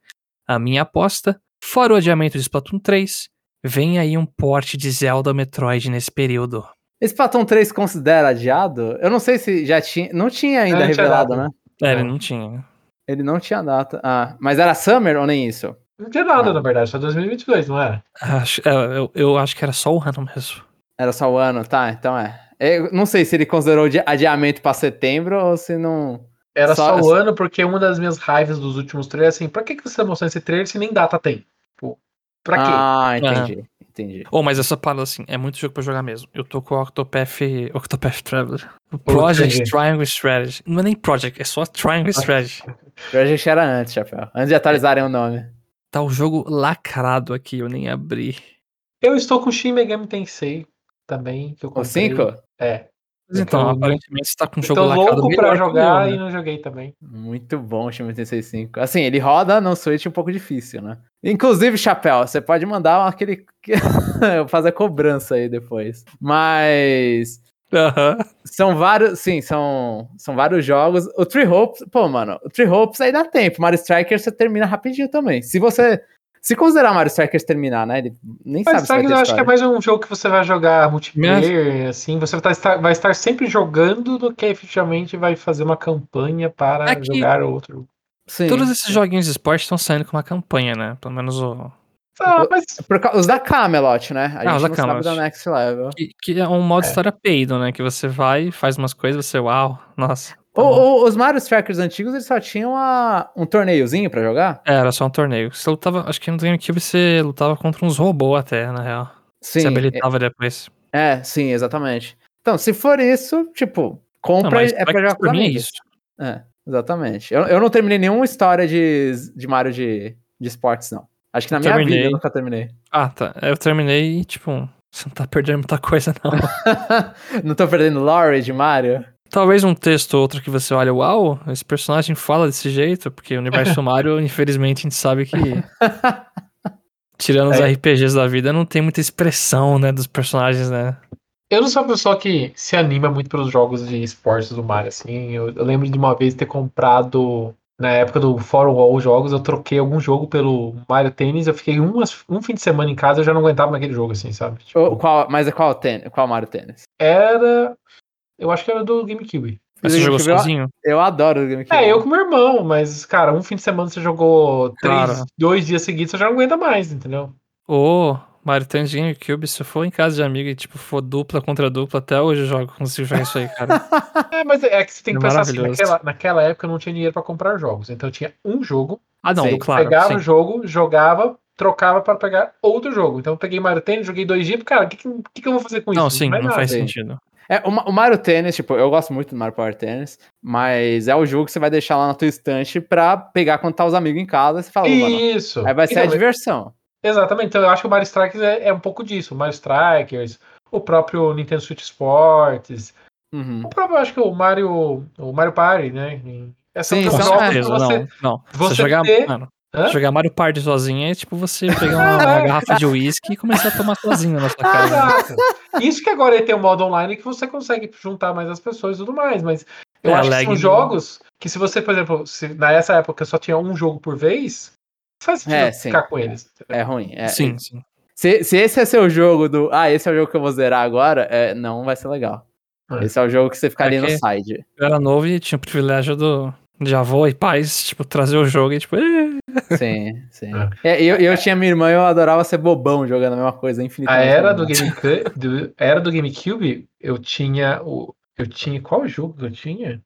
A minha aposta, fora o adiamento de Splatoon 3, vem aí um porte de Zelda Metroid nesse período. Esse Platão 3 considera adiado? Eu não sei se já tinha. Não tinha ainda Não tinha revelado, data. né? É, ele Não. tinha. Ele não tinha data. Ah, mas era Summer ou nem isso? Não tinha nada, Ah. na verdade, só 2022, não era? Acho, é, eu, eu acho que era só o ano mesmo. Era só o ano, tá? Então é. Eu não sei se ele considerou de adiamento pra setembro ou se não. Era Só- só, o ano, porque uma das minhas raivas dos últimos trailers, assim, pra que, que você tá mostrando esse trailer se nem data tem? Pô, pra quê? Ah, entendi. Entendi. Oh, mas essa parada assim, é muito jogo pra jogar mesmo. Eu tô com o Octopath, Octopath Traveler. O Project entendi. Triangle Strategy. Não é nem Project, é só Triangle Strategy. Project era antes, Chapéu. Antes de atualizarem o nome. Tá o jogo lacrado aqui, eu nem abri. Eu estou com Shin Megami Tensei também, que eu O comprei. 5? É. Mas então, tô- aparentemente você tá com um jogo Tô lacrado louco pra jogar meu, e né? não joguei também. Muito bom o Shin Megami Tensei 5. Assim, ele roda no Switch um pouco difícil, né? Inclusive, Chapéu, você pode mandar aquele. fazer cobrança aí depois. Mas. São vários. Sim, são, são vários jogos. O Tree Hopes. Pô, mano, o Tree Hopes aí dá tempo. Mario Strikers você termina rapidinho também. Se você. Se considerar Mario Strikers terminar, né? Ele nem Mas sabe se vai eu acho que é mais um jogo que você vai jogar multiplayer, assim, você vai estar, vai estar sempre jogando do que efetivamente vai fazer uma campanha para É que- jogar outro. Sim. Todos esses joguinhos de esporte estão saindo com uma campanha, né? Pelo menos o. Ah, mas Por causa- os da Camelot, né? A Ah, os gente da não Camelot. sabe da Next Level. Que, que é um modo É. história peido, né? Que você vai, faz umas coisas, você, uau, nossa. Tá O- o- os Mario Strikers antigos, eles só tinham a- um torneiozinho pra jogar? É, era só um torneio. Você lutava, acho que no GameCube você lutava contra uns robôs até, na real. Sim. Você habilitava depois. É, sim, exatamente. Então, se for isso, tipo, Não, compra mas é pra jogar com é amigos. isso. É, exatamente. Eu, eu não terminei nenhuma história de, de Mario de, de esportes, não. Acho que na Eu minha terminei. vida eu nunca terminei. Ah, tá. Eu terminei e, tipo, você não tá perdendo muita coisa, não. não tô perdendo lore de Mario? Talvez um texto ou outro que você olha, uau, esse personagem fala desse jeito, porque o universo Mario, infelizmente, a gente sabe que. Tirando os É. RPGs da vida, não tem muita expressão, né, dos personagens, né? Eu não sou uma pessoa que se anima muito pelos jogos de esportes do Mario, assim. Eu, eu lembro de uma vez ter comprado, na época do Fórum Wall Jogos, eu troquei algum jogo pelo Mario Tênis, eu fiquei umas- um fim de semana em casa e eu já não aguentava naquele jogo, assim, sabe? Tipo, Ou qual, mas é qual, tênis, qual Mario Tênis? era. Eu acho que era do GameCube. Mas você jogou sozinho? Eu adoro o GameCube. É, eu com meu irmão, mas, cara, um fim de semana você jogou três, Cara. dois dias seguidos, você já não aguenta mais, entendeu? Ô, Mario Tennis GameCube, se eu for em casa de amigo e, tipo, for dupla contra dupla, até hoje eu jogo, consigo jogar isso aí, cara. É, mas é que você tem que É pensar assim, naquela, naquela época eu não tinha dinheiro pra comprar jogos, então eu tinha um jogo, Ah, não, Sim, claro. pegava o sim. jogo, jogava, trocava para pegar outro jogo. Então eu peguei Mario Tennis, joguei dois dias, cara, o que, que, que eu vou fazer com isso? Não, sim, vai não nada. faz sim. sentido. É, o, o Mario Tennis, tipo, eu gosto muito do Mario Power Tennis, mas é o jogo que você vai deixar lá na tua estante pra pegar quando tá os amigos em casa e você fala, "Ô, mano, Isso. aí vai ser a Então, diversão. Exatamente, então eu acho que o Mario Strikers é, é um pouco disso. O Mario Strikers, o próprio Nintendo Switch Sports, Uhum. o próprio, eu acho que o Mario, o Mario Party, né? É são Sim, pra certeza, você, não. Não. você Você jogar, ter- mano, Hã? jogar Mario Party sozinho é tipo você pegar uma, uma garrafa de uísque e começar a tomar sozinho na sua casa. Exato. Isso que agora tem o modo online que você consegue juntar mais as pessoas e tudo mais, mas eu É, acho que são jogos que se você, por exemplo, se nessa época só tinha um jogo por vez, faz sentido É, sim. ficar com eles. É ruim. é- sim, sim. Se, se esse é seu jogo do. Ah, esse é o jogo que eu vou zerar agora, é, não vai ser legal. É. Esse é o jogo que você fica É ali no side. Eu era novo e tinha o privilégio do, de avô e pais, tipo, trazer o jogo e tipo. Sim, sim. É, eu, eu tinha minha irmã e eu adorava ser bobão jogando a mesma coisa A infinitamente. era do. GameCube, do, a era do GameCube, eu tinha o eu tinha qual jogo que eu tinha?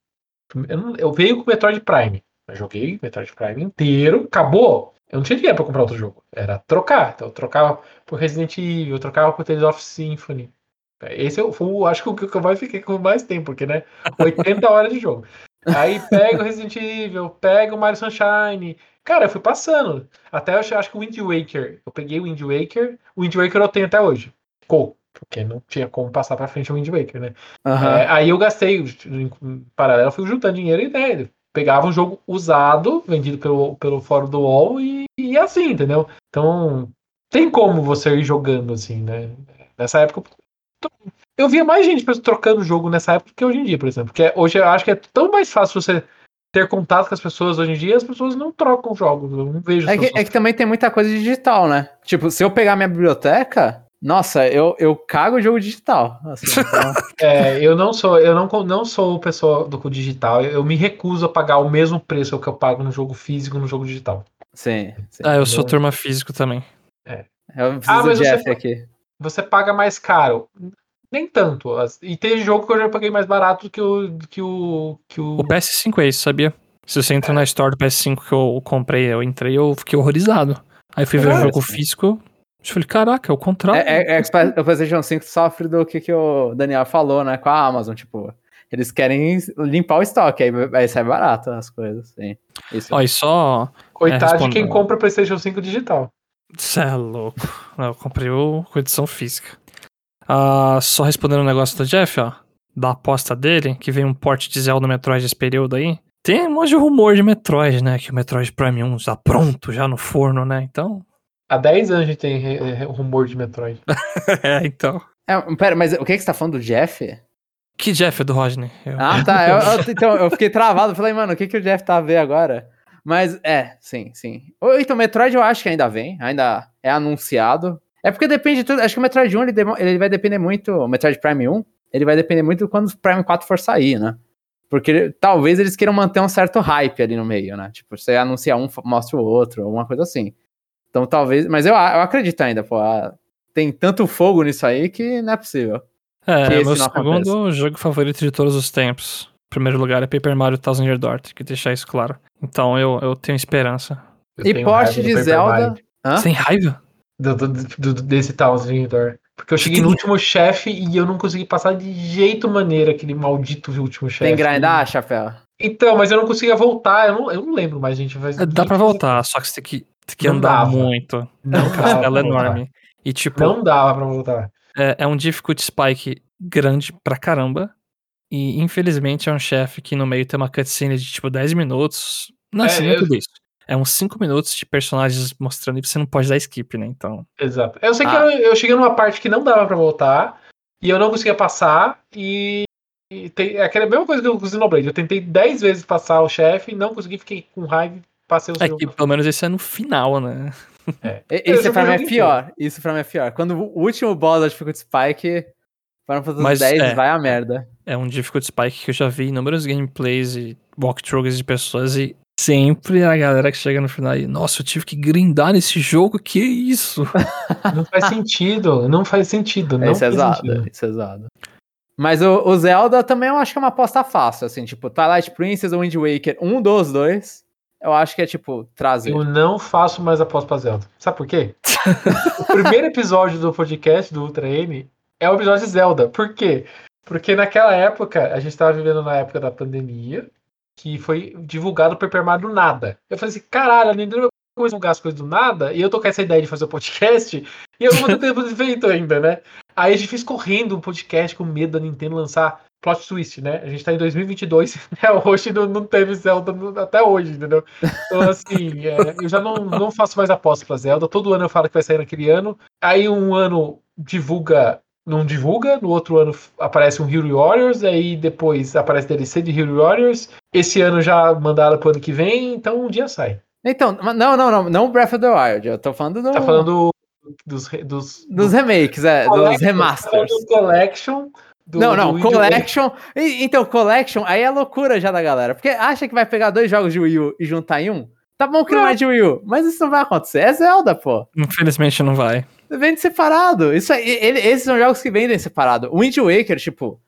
Eu, não- eu veio com o Metroid Prime. Eu joguei o Metroid Prime inteiro, acabou. Eu não tinha dinheiro pra comprar outro jogo. Era trocar. Então eu trocava por Resident Evil, eu trocava por Tales of Symphony. Esse eu, foi, o- acho que o que eu mais fiquei com mais tempo, porque, né? 80 horas de jogo. Aí pega o Resident Evil, pega o Mario Sunshine. Cara, eu fui passando. Até eu acho, que o Wind Waker. Eu peguei o Wind Waker. O Wind Waker eu tenho até hoje. Ficou. Porque não tinha como passar pra frente o Wind Waker, né? Aham. É, aí eu gastei, em paralelo, eu fui juntando dinheiro e né, pegava um jogo usado, vendido pelo, pelo fórum do UOL e, e assim, entendeu? Então, tem como você ir jogando assim, né? Nessa época, eu via mais gente trocando jogo nessa época do que hoje em dia, por exemplo. Porque hoje eu acho que é tão mais fácil você ter contato com as pessoas hoje em dia, as pessoas não trocam jogos. Eu não vejo É que, é que também tem muita coisa digital, né? Tipo, se eu pegar minha biblioteca, nossa, eu, eu cago o jogo digital. assim, então- É, eu não sou, eu não, não sou pessoa do digital. Eu, eu me recuso a pagar o mesmo preço que eu pago no jogo físico no jogo digital. sim, sim. Ah, eu sou turma físico também. Eu preciso Ah, do mas você Jeff fa- aqui. Você paga mais caro. Nem tanto. As- E tem jogo que eu já paguei mais barato do que o. Que o, que o... O PS5 é isso, sabia? Se você entra na store do PS5 que eu comprei, eu entrei, eu fiquei horrorizado. Aí fui ver o jogo físico, eu falei, caraca, é o contrário. É, é, é que o PlayStation 5 sofre do que, que o Daniel falou, né? Com a Amazon, tipo, eles querem limpar o estoque, aí, aí sai barato as coisas, sim. Isso. Ó, e só. Coitado É, de quem compra o PlayStation 5 digital. Cê é louco. Eu comprei o com edição física. Ah, só respondendo o negócio do Jeff, ó. Da aposta dele, que veio um porte de Zelda Metroid esse período aí. Tem um monte de rumor de Metroid, né? Que o Metroid Prime 1 está pronto já no forno, né? Então. Há 10 anos a gente tem re- re- rumor de Metroid. é, então. É, pera, mas o que, que você tá falando do Jeff? Que Jeff é do Rodney? Eu- Ah, tá. eu- eu- então, eu fiquei travado. Falei, mano, o que, que o Jeff tá a ver agora? Mas, é, sim, sim. Então, Metroid eu acho que ainda vem, ainda é anunciado. É porque depende de tudo. Acho que o Metroid 1 ele, ele vai depender muito. O Metroid Prime 1, ele vai depender muito quando o Prime 4 for sair, né? Porque talvez eles queiram manter um certo hype ali no meio, né? Tipo, você anuncia um, mostra o outro, alguma coisa assim. Então talvez. Mas eu, eu acredito ainda, pô. Tem tanto fogo nisso aí que não é possível. É, meu segundo jogo favorito de todos os tempos. Primeiro lugar é Paper Mario Thousand Year Door, tem que deixar isso claro. Então eu, eu tenho esperança. Eu E tenho porte de Zelda. Sem raiva? Do, do, do- desse Thousand Door. Porque eu cheguei no último chefe e eu não consegui passar de jeito maneira aquele maldito último chefe. Tem grindar, chapéu? Então, mas eu não conseguia voltar. Eu não, eu não lembro mais, gente. Mas É, Dá pra voltar, só que você tem que Tem que Não andar dava. muito. Não É dava pra enorme. E tipo, Não dava pra voltar. é, é um difficulty spike grande pra caramba. E infelizmente é um chefe que no meio tem uma cutscene de tipo 10 minutos. Não, É, assim, não é eu- tudo isso. É uns 5 minutos de personagens mostrando e você não pode dar skip, né? Então. Exato. Eu sei que Ah. eu, eu cheguei numa parte que não dava pra voltar. E eu não conseguia passar. E. e tem, é aquela mesma coisa que eu com o Xenoblade. Eu tentei 10 vezes passar o chefe, não consegui, fiquei com raiva e passei o É que pelo menos esse é no final, né? Eu Isso já pra mim é pior. Isso pra mim é pior. Quando o último boss da Difficult Spike, Final Fantasy Mas, 10 é. vai a merda. É um difficulty spike que eu já vi inúmeros gameplays e walkthroughs de pessoas e sempre a galera que chega no final e, nossa, eu tive que grindar nesse jogo, que isso? Não faz sentido. Não faz sentido. Não Isso é sentido. isso é exado. Mas o, o Zelda também eu acho que é uma aposta fácil, assim, tipo, Twilight Princess ou Wind Waker, um dos dois, eu acho que é, tipo, trazer. Eu não faço mais aposta pra Zelda. Sabe por quê? o primeiro episódio do podcast do Ultra N é o episódio de Zelda. Por quê? Porque naquela época, a gente tava vivendo na época da pandemia, que foi divulgado o Paper Mario do nada. Eu falei assim, caralho, a Nintendo vai divulgar as coisas do nada, e eu tô com essa ideia de fazer o podcast, e eu não vou de feito ainda, né? Aí a gente fez correndo um podcast com medo da Nintendo lançar plot twist, né? A gente tá em 2022, até hoje não, não teve Zelda até hoje, entendeu? Então, assim, é, eu já não, não faço mais aposta pra Zelda. Todo ano eu falo que vai sair naquele ano. Aí um ano divulga, não divulga. No outro ano aparece um Hero Warriors. Aí depois aparece DLC de Hero Warriors. Esse ano já mandaram pro ano que vem. Então um dia sai. Então, não, não, não, não Breath of the Wild, eu tô falando do, Tá falando dos, dos, dos remakes, é, dos Collection, tá remasters. falando do Collection. do- não, não. Collection. E- Então, Collection, aí é loucura já da galera. Porque acha que vai pegar dois jogos de Wii U e juntar em um? Tá bom que não é de Wii U, mas isso não vai acontecer. É Zelda, pô. Infelizmente não vai. Vende separado. Isso ele- esses são jogos que vendem separado. O Wind Waker, tipo,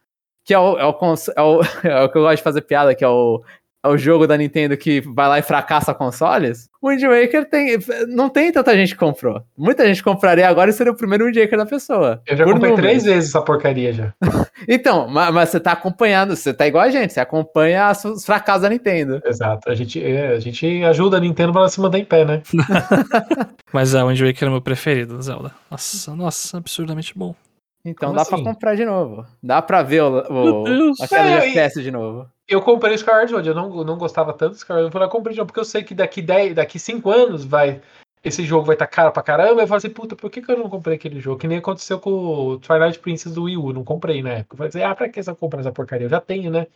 que é o, é o, é o, é o que eu gosto de fazer piada, que é o, o jogo da Nintendo que vai lá e fracassa consoles. O Wind Waker tem, não tem tanta gente que comprou. Muita gente compraria agora e seria o primeiro Wind Waker da pessoa. Eu já comprei números. três vezes essa porcaria já. Então, ma- mas, você tá acompanhando, você tá igual a gente, você acompanha os fracassos da Nintendo. Exato. A gente, é, a gente ajuda a Nintendo pra ela se manter em pé, né? Mas é, o Wind Waker é o meu preferido, Zelda. Nossa, nossa, absurdamente bom. Então Como dá assim? pra comprar de novo. Dá pra ver o, o, aquela É, e- FPS de novo. Eu comprei o Skyward Sword, eu não, não gostava tanto do Skyward Sword, eu falei, eu comprei de novo, porque eu sei que daqui 10, daqui 5 anos vai, esse jogo vai estar caro pra caramba, eu falei assim, puta, por que, que eu não comprei aquele jogo? Que nem aconteceu com o Twilight Princess do Wii U, não comprei na época. Eu falei assim, ah, pra que você comprar essa porcaria? Eu já tenho, né?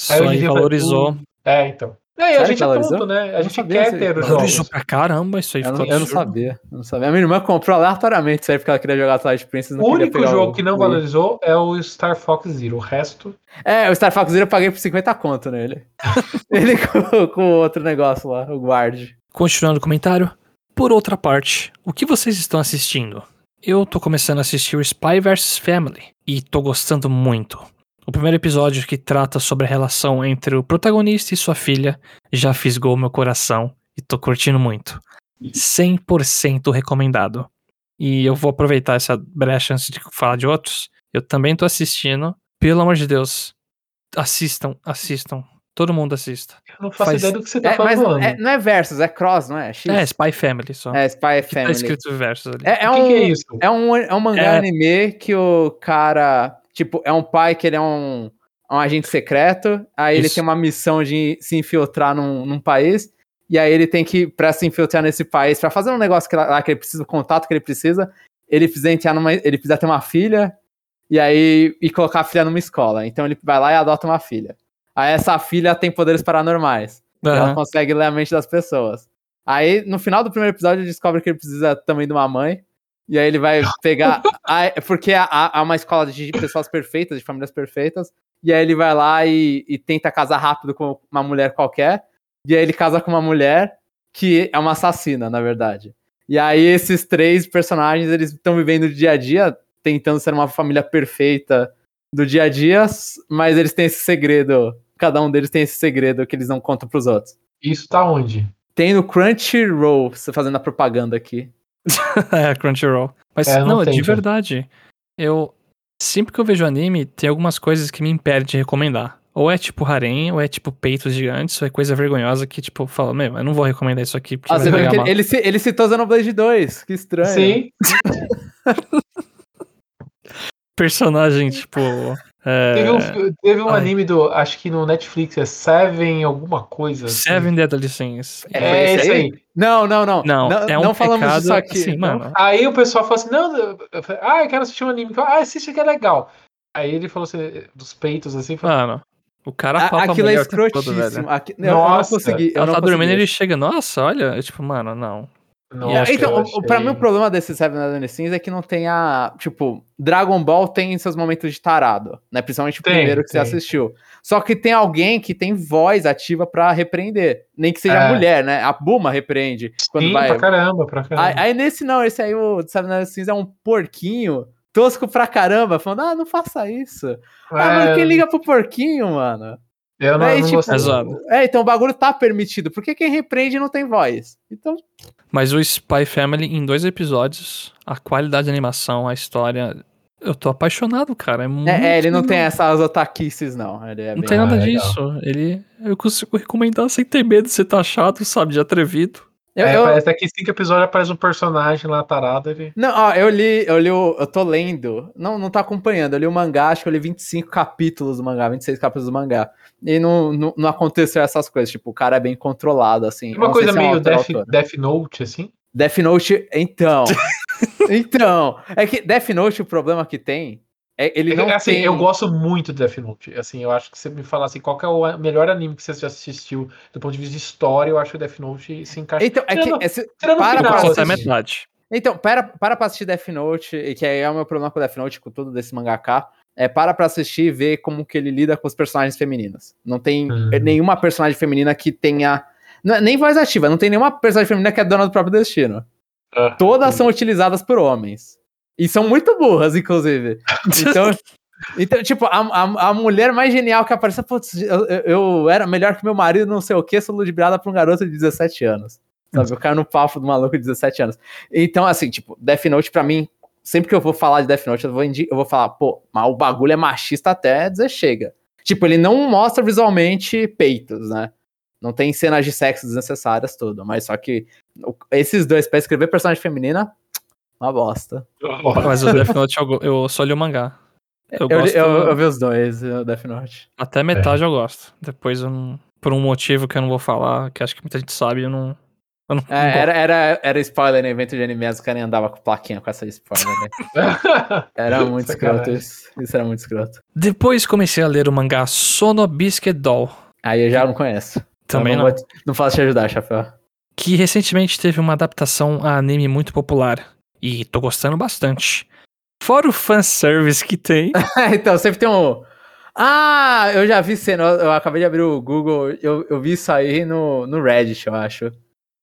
Só aí dia eu falei, valorizou. "Hum, É, então. É, e a gente é tonto, né? A gente quer ter os Valorizou jogos. pra caramba, isso aí Eu não, eu não sabia, eu não sabia. A minha irmã comprou aleatoriamente isso aí porque ela queria jogar Twilight Princess. Não O único pegar jogo o- que não valorizou é o Star Fox Zero. O resto, É, o Star Fox Zero eu paguei por 50 conto nele. Ele com, com o outro negócio lá, o guard. Continuando o comentário. Por outra parte, o que vocês estão assistindo? Eu tô começando a assistir o Spy vs Family e tô gostando muito. O primeiro episódio que trata sobre a relação entre o protagonista e sua filha já fisgou meu coração e tô curtindo muito. 100% recomendado. E eu vou aproveitar essa brecha antes de falar de outros. Eu também tô assistindo. Pelo amor de Deus, assistam, assistam. Todo mundo assista. eu não faço Faz- ideia do que você tá É, mas falando. é- não é versus, é cross, não é? X. É, Spy Family só. É, Spy Tá Family. escrito versus ali. É, é o que, um, que é isso? É um, é um mangá É. anime que o cara, tipo, é um pai que ele é um, um agente secreto, aí ele Isso. tem uma missão de se infiltrar num, num país, e aí ele tem que, pra se infiltrar nesse país, pra fazer um negócio que, lá- que ele precisa, o contato que ele precisa, ele precisa entrar numa, ele precisa ter uma filha, e aí, e colocar a filha numa escola. Então ele vai lá e adota uma filha. Aí essa filha tem poderes paranormais. Ela Aham. consegue ler a mente das pessoas. Aí, no final do primeiro episódio, ele descobre que ele precisa também de uma mãe. E aí ele vai pegar. a- porque há, uma escola de pessoas perfeitas, de famílias perfeitas. E aí ele vai lá e, e tenta casar rápido com uma mulher qualquer. E aí ele casa com uma mulher que é uma assassina, na verdade. E aí esses três personagens, eles estão vivendo o dia a dia, tentando ser uma família perfeita do dia a dia, mas eles têm esse segredo. Cada um deles tem esse segredo que eles não contam pros outros. Isso tá onde? Tem no Crunchyroll, você fazendo a propaganda aqui. é, Crunchyroll. Mas É, não não, de verdade. Eu. Sempre que eu vejo anime, tem algumas coisas que me impedem de recomendar. ou é tipo harém, ou é tipo peitos gigantes, ou é coisa vergonhosa que, tipo, fala, meu, eu não vou recomendar isso aqui porque Ah, vai pegar mal. ele, ele citou Xenoblade 2, que estranho. Sim. Personagem, tipo. É, Teve um, fi- teve um anime do. Acho que no Netflix é Seven alguma coisa. assim. Seven Deadly Sins. É, É, esse aí? aí. Não, não, não. Não, é um não falamos pecado, disso aqui. assim, não. mano. Aí o pessoal falou assim: não, eu- falei, ah, eu quero assistir um anime. Ah, assiste que é legal. Aí ele falou assim, dos peitos assim. falou, Mano, o cara papa Aquilo é mulher o tempo todo, escrotíssimo. velho. Aqui- eu- eu não Nossa, consegui. eu Ela não tá dormindo e consegui. ele chega, nossa, olha. Eu, tipo, mano, não. Nossa, então, o- pra achei- mim o problema desse Seven Deadly Sins é que não tem a. Tipo, Dragon Ball tem seus momentos de tarado, né? Principalmente o Tem, primeiro que você tem. assistiu. Só que tem alguém que tem voz ativa pra repreender. Nem que seja É. mulher, né? A Buma repreende. Quando Sim, vai. pra caramba, pra caramba. Aí, aí nesse não, esse aí, o Seven Deadly Sins é um porquinho. Tosco pra caramba, falando, ah, não faça isso. Ah, mas É, quem liga pro porquinho, mano? eu não, Aí, não tipo. É. É, então o bagulho tá permitido, porque quem repreende não tem voz. Então, Mas o Spy Family, em dois episódios, a qualidade da animação, a história. Eu tô apaixonado, cara. É, muito é, é, ele não tem legal. essas otaquices, não. Ele é Não bem- tem nada Ah, legal. disso. Ele. Eu consigo recomendar sem ter medo de ser taxado, sabe? De atrevido. Eu, É, eu- Parece daqui cinco episódios aparece um personagem lá tarado. Ele... Não, ó, eu li, eu li, o- eu tô lendo, não, não tô acompanhando, eu li o mangá, acho que eu li 25 capítulos do mangá, 26 capítulos do mangá, e não, não, não aconteceu essas coisas, tipo, o cara é bem controlado, assim. Uma coisa se é meio Death. Death Note, assim. Death Note, então, então, é que Death Note, o problema que tem, é ele não assim, tem... eu gosto muito de Death Note. Assim, eu acho que você me falar assim, qual que é o melhor anime que você já assistiu do ponto de vista de história, eu acho que Death Note se encaixa. Então, é que... Tirando- é se- para final, pra metade. Então, para, para pra assistir Death Note, e que aí é o meu problema com Death Note, com tudo desse mangaka, é para pra assistir e ver como que ele lida com os personagens femininos. Não tem Hum. nenhuma personagem feminina que tenha... não é nem voz ativa, não tem nenhuma personagem feminina que é dona do próprio destino. Ah, Todas são utilizadas por homens. E são muito burras, inclusive. Então, então tipo, a, a, a mulher mais genial que apareceu, putz, eu, eu- era melhor que meu marido, não sei o que, sou ludibriada por um garoto de 17 anos. Sabe, eu caio no papo do maluco de 17 anos. Então, assim, tipo, Death Note pra mim, sempre que eu vou falar de Death Note, eu vou, eu vou falar, pô, mas o bagulho é machista até dizer chega. Tipo, ele não mostra visualmente peitos, né? Não tem cenas de sexo desnecessárias, tudo. Mas só que esses dois, pra escrever personagem feminina, uma bosta. Mas o Death Note eu, eu só li o mangá. Eu, Eu, gosto. eu, eu vi os dois, o Death Note. Até metade eu gosto. Depois eu não. Por um motivo que eu não vou falar, que acho que muita gente sabe, eu não. Eu não, não É, era, era, era spoiler no evento de anime, os caras andavam com plaquinha com essa spoiler, né? Era muito escroto isso. Isso era muito escroto. Depois comecei a ler o mangá Sono Biscuit Doll. Aí eu já não conheço. Também Então não. vou te- não posso te ajudar, chapéu. Que recentemente teve uma adaptação a anime muito popular. E tô gostando bastante. Fora o fanservice que tem. então, sempre tem um. Ah, eu já vi cena. Eu, eu acabei de abrir o Google. Eu, eu vi isso aí no, no Reddit, eu acho.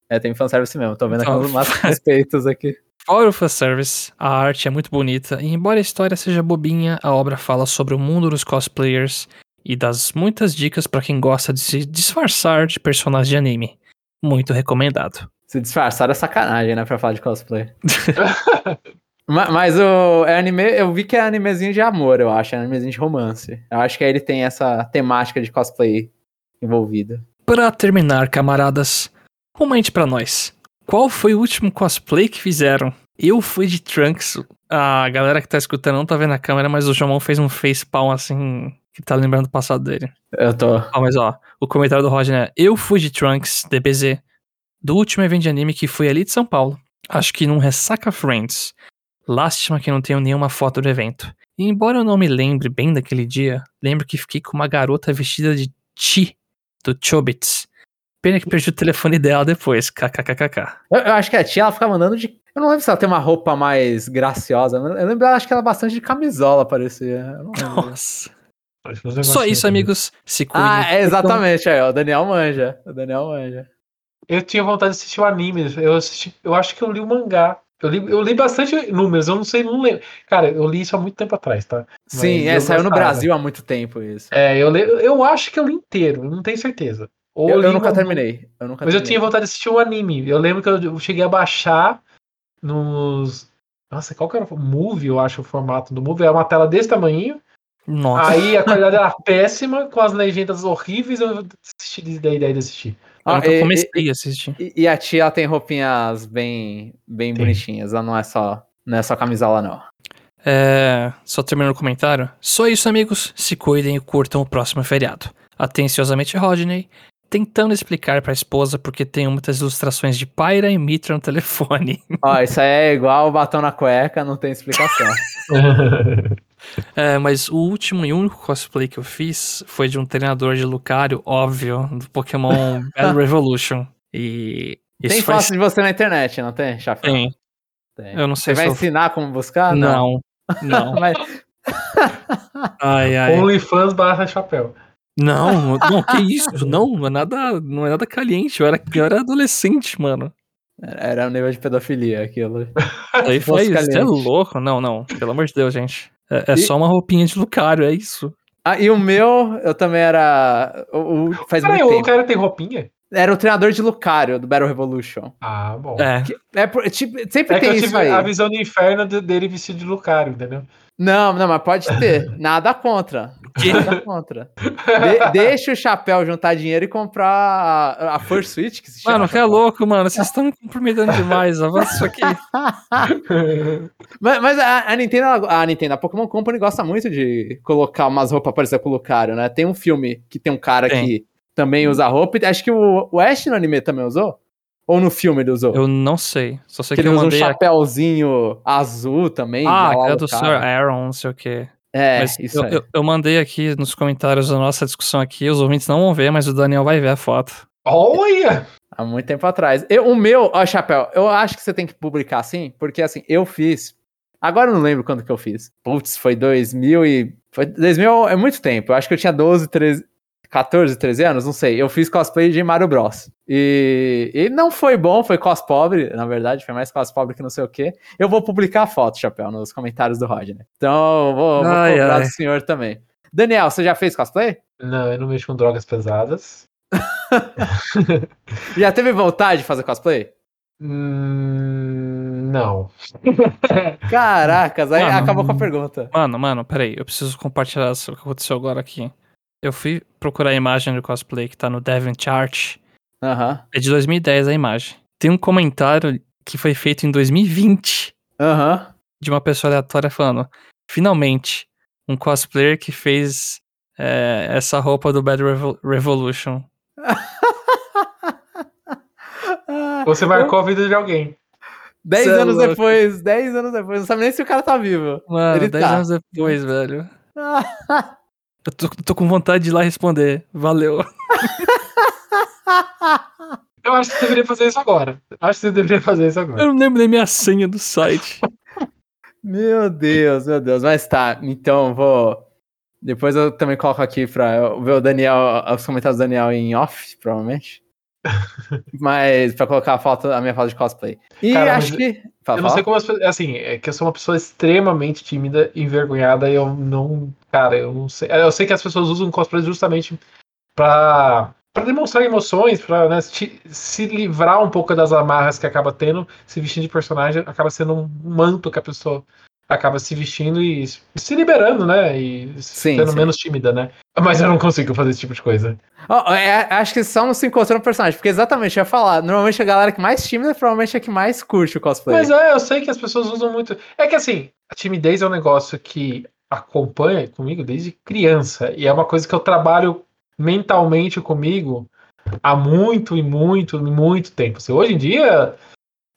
É, tem fanservice mesmo. Tô vendo aqui Então, os máximos respeitos aqui. Fora o fanservice, a arte é muito bonita. E embora a história seja bobinha, a obra fala sobre o mundo dos cosplayers e das muitas dicas pra quem gosta de se disfarçar de personagens de anime. Muito recomendado. Se disfarçar é sacanagem, né? Pra falar de cosplay. Ma- Mas o é anime, eu vi que é animezinho de amor, eu acho, é animezinho de romance. Eu acho que aí ele tem essa temática de cosplay envolvida. Pra terminar, camaradas, comente pra nós. Qual foi o último cosplay que fizeram? Eu fui de Trunks. A galera que tá escutando não tá vendo a câmera, mas o Jomon fez um facepalm assim, que tá lembrando do passado dele. Eu tô. Ó, mas ó, o comentário do Roger é: Eu fui de Trunks, DBZ, do último evento de anime que foi ali de São Paulo. Acho que num Ressaca Friends. Lástima que não tenho nenhuma foto do evento. E embora eu não me lembre bem daquele dia, lembro que fiquei com uma garota vestida de Chi, do Chobits. Pena que perdi o telefone dela depois, kkkk. Eu, eu acho que a tia ela ficava andando de. Eu não lembro se ela tem uma roupa mais graciosa. Eu lembro, eu acho que ela bastante de camisola, parecia. Nossa. Só isso, amigos. Se cuidem. Ah, é exatamente. Aí, ó, o Daniel manja. O Daniel manja. Eu tinha vontade de assistir o anime. Eu, assisti, eu acho que eu li o mangá. Eu li, eu li bastante números, eu não sei, não lembro. Cara, eu li isso há muito tempo atrás, tá? Sim, Mas é, eu saiu no. Brasil há muito tempo isso. É, eu, le, eu acho que eu li inteiro, eu não tenho certeza. Ou Eu, li eu nunca uma- terminei. Eu nunca Mas eu terminei. tinha vontade de assistir o anime. Eu lembro que eu, eu cheguei a baixar nos. Nossa, qual que era o Movie, eu acho, o formato do Movie. É uma tela desse tamanho. Nossa. Aí a qualidade era péssima, com as legendas horríveis, eu desisti da ideia de assistir. Eu Ah, nunca e- comecei a assistir. E, e a tia ela tem roupinhas bem, bem Tem. bonitinhas. Ela não é só, não é só camisola, não. É, só terminando o comentário. Só isso, amigos. Se cuidem e curtam o próximo feriado. Atenciosamente, Rodney. Tentando explicar pra esposa porque tenho muitas ilustrações de Pyra e Mitra no telefone. Ó, isso aí é igual batom na cueca, não tem explicação. É, mas o último e único cosplay que eu fiz foi de um treinador de Lucario, óbvio, do Pokémon Battle Revolution. E isso tem foto de você na internet, não tem, Chapéu? Tem. Tem. Eu não Você sei vai se eu... ensinar como buscar? Não, não. Mas, Ai, ai. OnlyFans barra chapéu. Não, não, que isso? Não, não é nada, não é nada caliente. Eu era, eu era adolescente, mano. era um nível de pedofilia aquilo. Aí foi, você é louco? Não, não, pelo amor de Deus, gente. É, é E- só uma roupinha de Lucario, é isso. Ah, e o meu, eu também era. O, o- faz Peraí, muito o tempo. cara tem roupinha? Era o treinador de Lucario, do Battle Revolution. Ah, bom. É, É, por- tipo, sempre É que tem eu isso tive aí. a visão do inferno de- dele vestido de Lucario, entendeu? Não, não, mas pode ter. Nada contra. Nada contra. De- deixa o chapéu juntar dinheiro e comprar a, a First Switch, que se chama. mano, que é louco, mano. Vocês estão me comprometendo demais. Avança isso aqui. Mas, mas a, a Nintendo, a Nintendo, a Pokémon Company gosta muito de colocar umas roupas parecidas com o Lucario, né? Tem um filme que tem um cara Tem. que também usa roupa. Acho que o, o Ash no anime também usou? Ou no filme ele usou? Eu não sei. Só sei que que, ele usa um chapéuzinho azul também. Ah, é do. Sr. Aaron, não sei o quê. É, Mas isso eu, aí. eu, eu mandei aqui nos comentários da nossa discussão aqui. Os ouvintes não vão ver, mas o Daniel vai ver a foto. Olha! Há muito tempo atrás. Eu- o meu, ó, Chapéu, eu acho que você tem que publicar assim, porque assim, eu fiz. Agora eu não lembro quando que eu fiz. Putz, foi 2000 e. Foi 2000 é muito tempo. Eu acho que eu tinha 12, 13. 14, 13 anos, não sei. Eu fiz cosplay de Mario Bros. E, e não foi bom, foi cos pobre, na verdade, foi mais cos pobre que não sei o quê. Eu vou publicar a foto, Chapéu, nos comentários do Rodney. Então, vou, vou Ai, cobrar ai. do senhor também. Daniel, você já fez cosplay? Não, eu não mexo com drogas pesadas. Já teve vontade de fazer cosplay? Hum, não. Caracas, aí Mano, acabou com a pergunta. Mano, mano, peraí. Eu preciso compartilhar isso que aconteceu agora aqui. Eu fui procurar a imagem do cosplay que tá no DeviantArt. Aham. É de 2010 a imagem. Tem um comentário que foi feito em 2020 Aham. de uma pessoa aleatória falando: Finalmente, um cosplayer que fez é, essa roupa do Bad Revo- Revolution. Você marcou a vida de alguém. 10 Cê é anos louco. depois, 10 anos depois, não sabe nem se o cara tá vivo. Mano, Ele 10 tá. anos depois, velho. Eu tô, tô com vontade de ir lá responder. Valeu. Eu acho que você deveria fazer isso agora. Acho que você deveria fazer isso Eu agora. não lembro nem minha senha do site. Meu Deus, meu Deus. Mas tá, então vou. Depois eu também coloco aqui pra eu ver o Daniel, os comentários do Daniel em off, provavelmente. Mas pra colocar a foto, a minha foto de cosplay. E Cara, acho que. Fala, Eu não fala. sei como as pessoas. Assim, é que eu sou uma pessoa extremamente tímida, envergonhada, e eu não. Cara, eu não sei. Eu sei que as pessoas usam cosplay justamente pra, pra demonstrar emoções, pra né, te- se livrar um pouco das amarras que acaba tendo, se vestindo de personagem, acaba sendo um manto que a pessoa acaba se vestindo e se liberando, né? E Sim, sendo sim. menos tímida, né? Mas eu não consigo fazer esse tipo de coisa. Ó, é, acho que só não se encontrou no personagem, porque exatamente, eu ia falar, normalmente a galera que mais tímida provavelmente é que mais curte o cosplay. Mas é, eu sei que as pessoas usam muito. É que assim, a timidez é um negócio que acompanha comigo desde criança. E é uma coisa que eu trabalho mentalmente comigo há muito e muito e muito tempo. Assim, hoje em dia,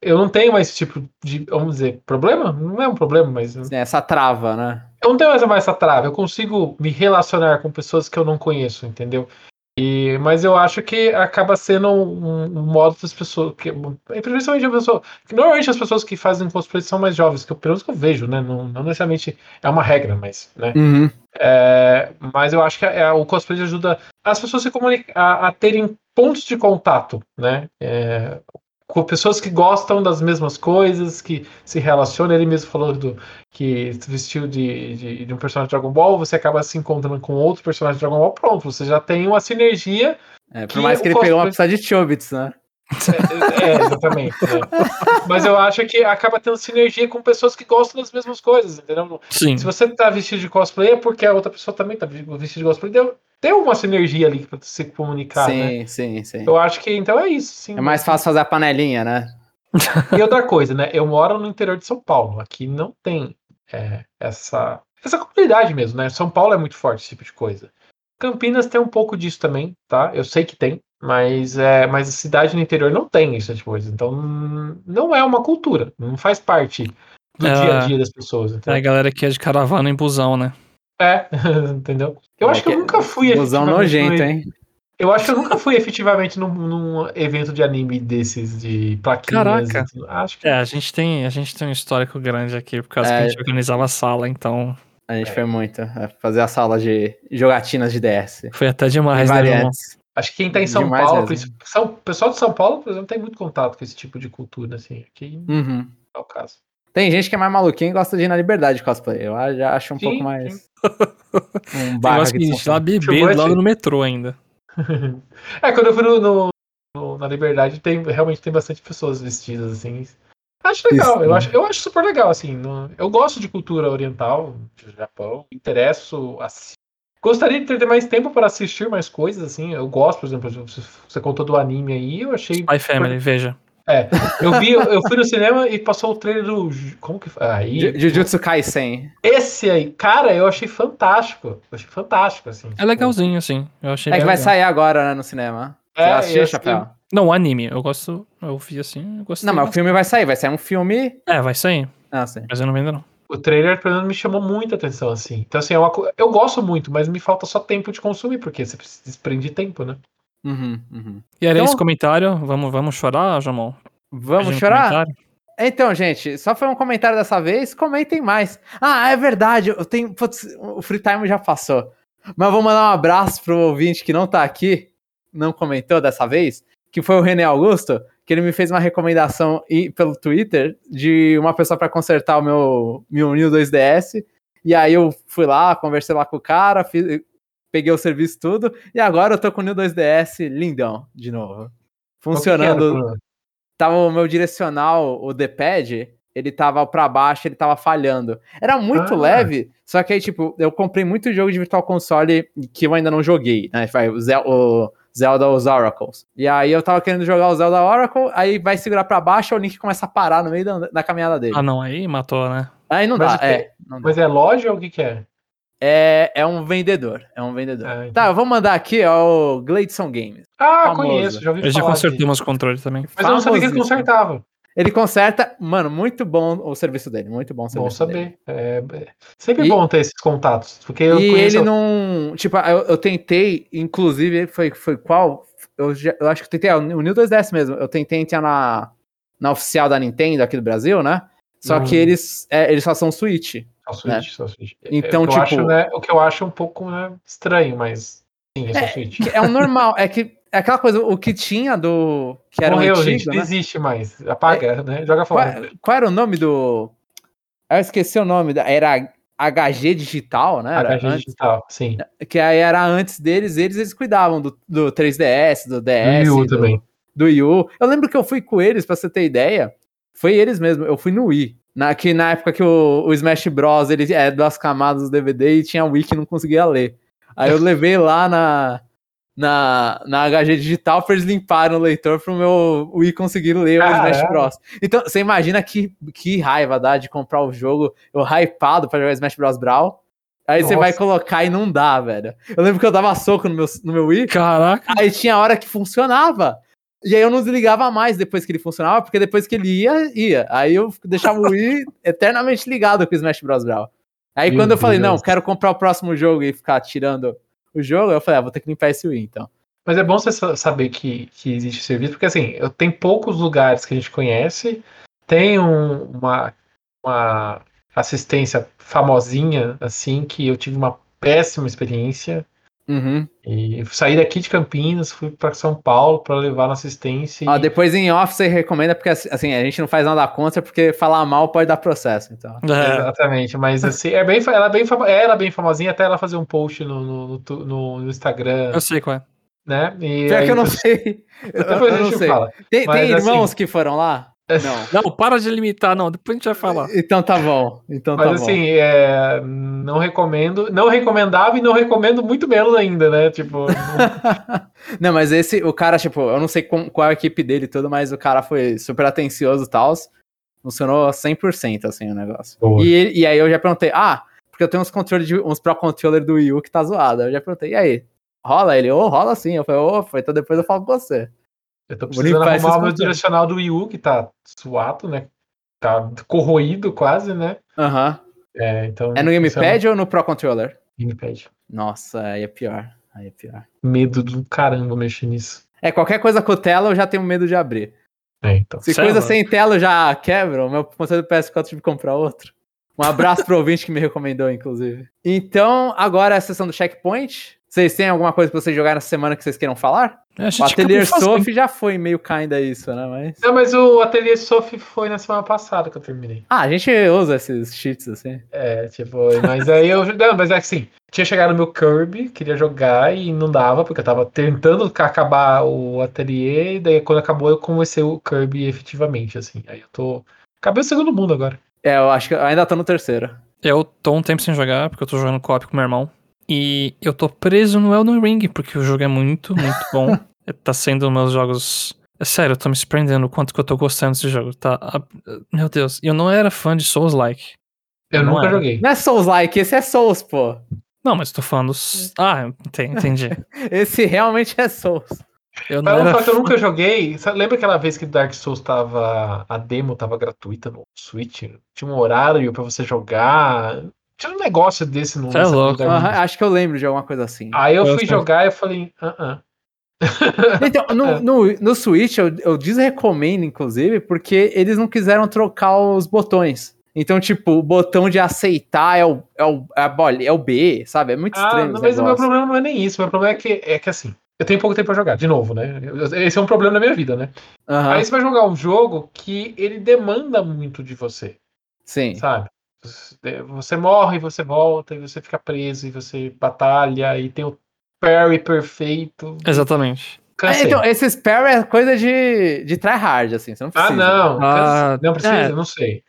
eu não tenho mais esse tipo de, vamos dizer, problema? Não é um problema, mas eu Assim, essa trava, né? não tenho mais mais essa trava. Eu consigo me relacionar com pessoas que eu não conheço, entendeu? E, mas eu acho que acaba sendo um, um modo das pessoas. Que, principalmente a pessoa. Que normalmente as pessoas que fazem cosplay são mais jovens, que eu, pelo menos que eu vejo, né? Não, não necessariamente é uma regra, mas. Né? Uhum. É, mas eu acho que é, o cosplay ajuda as pessoas a, a, a terem pontos de contato, né? É, com pessoas que gostam das mesmas coisas, que se relacionam. Ele mesmo falou do que vestiu de, de, de um personagem de Dragon Ball, você acaba se encontrando com outro personagem de Dragon Ball, pronto, você já tem uma sinergia. É, por Que mais que ele pegou uma cosplay- pista de Chobits, né? É, é, exatamente. é. Mas eu acho que acaba tendo sinergia com pessoas que gostam das mesmas coisas, entendeu? Sim. Se você tá vestido de cosplay é porque a outra pessoa também tá vestido de cosplay. Deu, tem uma sinergia ali pra se comunicar, né? sim, sim, sim. Eu acho que então é isso, sim. É mais fácil fazer a panelinha, né? E outra coisa, né? Eu moro no interior de São Paulo. Aqui não tem é, essa, essa comunidade mesmo, né? São Paulo é muito forte esse tipo de coisa. Campinas tem um pouco disso também, tá? Eu sei que tem, mas, é, mas a cidade no interior não tem esse tipo de coisa. Então não é uma cultura, não faz parte do É. dia a dia das pessoas. É a galera que é de caravana em busão, né? É, entendeu? Eu É acho que eu que- nunca fui nojento, num- hein? Eu acho que eu nunca fui efetivamente num, num evento de anime desses, de plaquinhas. Caraca. Acho que É, a gente tem, a gente tem um histórico grande aqui, por causa que É. a gente organizava a sala, então A gente É. foi muito. é, Fazer a sala de jogatinas de DS. foi até demais, né, irmão? Acho que quem tá em São Demais Paulo, o pessoal de São Paulo, por exemplo, tem muito contato com esse tipo de cultura, assim. Aqui não Uhum. é o caso. Tem gente que é mais maluquinho e gosta de ir na liberdade de cosplay. Eu já acho um Sim, pouco mais. Um Eu bairro gosto aqui de de São lá Paulo. beber Chamou do lado esse? do metrô ainda. É, quando eu fui no, no- no- na Liberdade, tem, realmente tem bastante pessoas vestidas, assim. Acho legal, Isso, eu né? acho, eu acho super legal, assim. no- eu gosto de cultura oriental, de Japão, interesso. assi- Gostaria de ter mais tempo para assistir mais coisas, assim. Eu gosto, por exemplo, você- você contou do anime aí, eu achei. Spy Family, veja. Eu vi, eu fui no cinema e passou o trailer do. Ju- Como que. Aí, Ju- Jujutsu Kaisen. Esse aí, cara, eu achei fantástico. Eu achei fantástico, assim. É legalzinho, assim. Eu achei É que vai legal. sair agora, né, no cinema. Você É, assistiu, eu- Chapéu? Não, o anime. Eu gosto. Eu vi assim, eu gostei. Não, mas o filme vai sair. Vai sair um filme. É, vai sair. Ah, sim. Mas eu não vi ainda não. O trailer, pelo menos, me chamou muita atenção, assim. Então, assim, é uma eu gosto muito, mas me falta só tempo de consumir, porque você precisa desprende tempo, né? Uhum, uhum. E era Então- esse comentário. Vamos, vamos chorar, Jamon? Vamos chorar? comentário? Então, gente, só foi um comentário dessa vez. Comentem mais. Ah, é verdade. Eu tenho. putz, o Free Time já passou. Mas eu vou mandar um abraço pro ouvinte que não tá aqui, não comentou dessa vez, que foi o René Augusto, que ele me fez uma recomendação e- pelo Twitter de uma pessoa para consertar o meu, meu New 2DS. E aí eu fui lá, conversei lá com o cara, fiz- peguei o serviço tudo, e agora eu tô com o New 2DS lindão de novo. Funcionando tava o meu direcional, o D-pad, ele tava pra baixo, ele tava falhando. Era muito Ah. leve, só que aí, tipo, eu comprei muito jogo de Virtual Console que eu ainda não joguei, né? O, Zel- o Zelda Os Oracles. E aí eu tava querendo jogar o Zelda Oracle, aí vai segurar pra baixo, o Link começa a parar no meio da, da caminhada dele. Ah, não, aí matou, né? Aí não Mas dá, é. Não dá. Mas é loja ou o que, que é? É, é um vendedor, é um vendedor. Entendi. tá, eu vou mandar aqui, ó, o Gladson Games. Ah, Famoso. conheço, já ouvi Eu já disso. meus controles também. Mas eu não sabia que ele consertava. Ele conserta, mano, muito bom o serviço dele, muito bom o Bom serviço dele. saber. É, é sempre E- bom ter esses contatos. Porque eu e conheço. ele não. Tipo, eu, eu tentei, inclusive, foi, foi qual? Eu, já- eu acho que eu tentei, é, o New 2DS mesmo. Eu tentei entrar na, na oficial da Nintendo aqui do Brasil, né? Só Hum. que eles, é, eles só são Switch. Só Switch, só Switch. Então, É, o que tipo- eu acho, né, o que eu acho um pouco né, estranho, mas sim, é só Switch. É o normal, é que é aquela coisa, o que tinha do. Que era Morreu, antigo, gente, não né? existe mais. Apaga, né? Joga Qual, fora. qual era o nome do. Eu esqueci o nome, era HG Digital, né? Era HG antes. digital, sim. que aí era antes deles, eles, eles cuidavam do, do 3DS, do DS, Wii U do, também. do Wii U. Eu lembro que eu fui com eles, pra você ter ideia, foi eles mesmo, eu fui no Wii. Na, que na época que o, o Smash Bros, ele é duas camadas do DVD e tinha Wii que não conseguia ler. Aí eu levei lá na, na, na HG Digital pra eles limparem o leitor pro meu Wii conseguir ler o Smash Caramba. Bros. Então, você imagina que, que raiva dá de comprar o jogo, eu hypado pra jogar Smash Bros. Brawl. Aí você Nossa. vai colocar e não dá, velho. Eu lembro que eu dava soco no meu, no meu Wii, Caraca. aí tinha hora que funcionava. E aí eu não desligava mais depois que ele funcionava, porque depois que ele ia, ia. Aí eu deixava o Wii eternamente ligado com o Smash Bros. Brawl. Aí Meu quando eu falei, não, quero comprar o próximo jogo e ficar tirando o jogo, eu falei, ah, vou ter que limpar esse Wii, então. Mas é bom você sa- saber que, que existe serviço, porque assim, eu tenho poucos lugares que a gente conhece, tem um- uma, uma assistência famosinha, assim, que eu tive uma péssima experiência. Uhum. E saí daqui de Campinas, fui para São Paulo para levar na assistência. Ó, E... depois em off você recomenda, porque assim, a gente não faz nada contra, porque falar mal pode dar processo, então. É, Exatamente, mas assim, é bem, ela é bem, ela é bem famosinha, até ela fazer um post no, no, no no- Instagram eu sei qual é. né? E Pior aí que eu não sei. Eu, Depois eu a não gente sei. fala. Tem, Mas, tem assim- irmãos que foram lá? Não. Não, para de limitar, não. Depois a gente vai falar. Então tá bom. Então Mas tá assim, é, não recomendo, não recomendava e não recomendo muito menos ainda, né? Tipo, bom. não, mas esse, o cara, tipo, eu não sei com- qual é a equipe dele e tudo, mas o cara foi super atencioso e tal. Funcionou 100% assim o negócio. Boa. E, ele- e aí eu já perguntei, ah, porque eu tenho uns controles de uns Pro Controller do Wii U que tá zoado. Eu já perguntei, e aí? Rola ele? Ô, rola sim. Eu falei, ô, foi, então depois eu falo com você. Eu tô precisando arrumar o meu direcional do Wii U, que tá suado, né? Tá corroído quase, né? Aham. É, então, É no um Gamepad ou no Pro Controller? Gamepad. Nossa, aí é pior. Aí é pior. Medo do caramba mexer nisso. É, qualquer coisa com tela eu já tenho medo de abrir. É, então. Se Sério? coisa sem tela eu já quebra, o meu controle do PS4 eu tive que comprar outro. Um abraço pro ouvinte que me recomendou, inclusive. Então, agora é a sessão do checkpoint. Vocês têm alguma coisa pra vocês jogarem nessa semana que vocês queiram falar? É, O Atelier. Soft já foi meio kinda isso, né? Mas... Não, mas o Ateliê Sof foi na semana passada que eu terminei. Ah, a gente usa esses cheats assim. É, tipo, mas aí eu. Não, mas é assim, tinha chegado no meu Kirby, queria jogar e não dava, porque eu tava tentando ca- acabar o ateliê, e daí quando acabou eu comecei o Kirby efetivamente, assim. Aí eu tô. Acabei o segundo mundo agora. É, eu acho que eu ainda tô no terceiro. Eu tô um tempo sem jogar, porque eu tô jogando co-op com meu irmão. E eu tô preso no Elden Ring, porque o jogo é muito, muito bom. tá sendo um dos meus jogos. É sério, eu tô me surpreendendo o quanto que eu tô gostando desse jogo. Tá. a- Meu Deus, eu não era fã de Souls-like. Eu Não nunca é. joguei. Não é Souls-like, esse é Souls, pô. Não, mas tô falando. Ah, enten- entendi. Esse realmente é Souls. Eu não era que eu nunca joguei. Lembra aquela vez que Dark Souls tava. A demo tava gratuita no Switch? Tinha um horário pra você jogar. Tinha um negócio desse no é louco. Souls. acho que eu lembro de alguma coisa assim. Aí eu Eu fui sei. jogar e eu falei, ah, ah. Então, no, no, no Switch eu, eu desrecomendo, inclusive, porque eles não quiseram trocar os botões. Então, tipo, o botão de aceitar é o, é o, é é o B, sabe? É muito Ah, estranho. não, mas o meu problema não é nem isso. O meu problema é que, é que assim, eu tenho pouco tempo pra jogar, de novo, né? Esse é um problema da minha vida, né? Aham, Aí você vai jogar um jogo que ele demanda muito de você, Sim. sabe? Você- Você morre, você volta, e você fica preso, e você batalha, e tem o parry perfeito. Exatamente. É, então, esse spare é coisa de, de tryhard, assim, você não precisa. Ah, não. Ah, não precisa, é. não sei.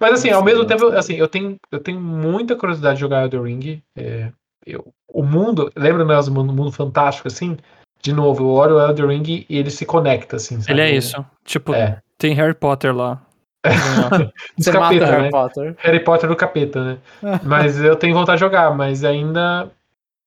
Mas assim, ao mesmo tempo, assim, eu tenho, eu tenho muita curiosidade de jogar Elden Ring. É, eu, o mundo, lembra nós do mundo, mundo fantástico, assim? De novo, eu olho o Elden Ring e ele se conecta, assim, sabe? Ele é isso. Tipo, É. tem Harry Potter lá. Você Dos mata capeta, Harry né? Potter. Harry Potter do capeta, né? Mas eu tenho vontade de jogar, mas ainda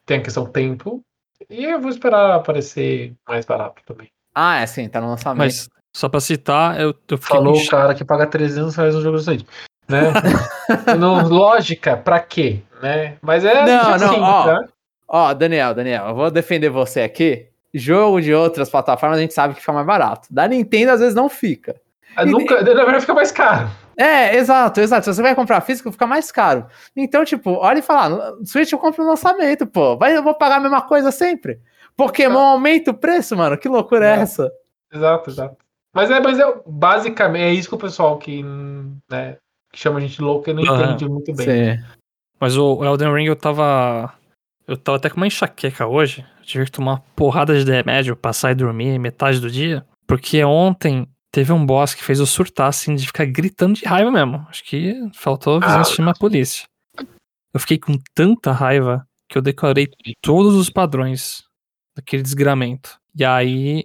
tem a questão tempo. E eu vou esperar aparecer mais barato também. Ah, é sim, tá no lançamento. Mas, só pra citar, eu, eu fiquei Falou o cara que paga 300 reais no jogo do Switch. Né? Não, lógica, pra quê? Né? Mas é Não, assim, não, ó. tá? Ó, Daniel, Daniel, eu vou defender você aqui. Jogo de outras plataformas a gente sabe que fica mais barato. Da Nintendo às vezes não fica. Nunca, na verdade fica mais caro. É, exato, exato. Se você vai comprar físico, fica mais caro. Então, tipo, olha e fala, no Switch eu compro no lançamento, pô. Vai, eu vou pagar a mesma coisa sempre. Pokémon aumenta o preço, mano. Que loucura é Não. essa? Exato, exato. Mas é, mas é basicamente é isso que o pessoal que, né, que chama a gente louco e não Aham. entende muito bem. Sim. Mas o Elden Ring eu tava. Eu tava até com uma enxaqueca hoje. Eu tive que tomar uma porrada de remédio pra sair dormir metade do dia. Porque ontem teve um boss que fez eu surtar, assim, de ficar gritando de raiva mesmo. Acho que faltou a Ah. vizinhança chamar a polícia. Eu fiquei com tanta raiva que eu decorei todos os padrões daquele desgramento. E aí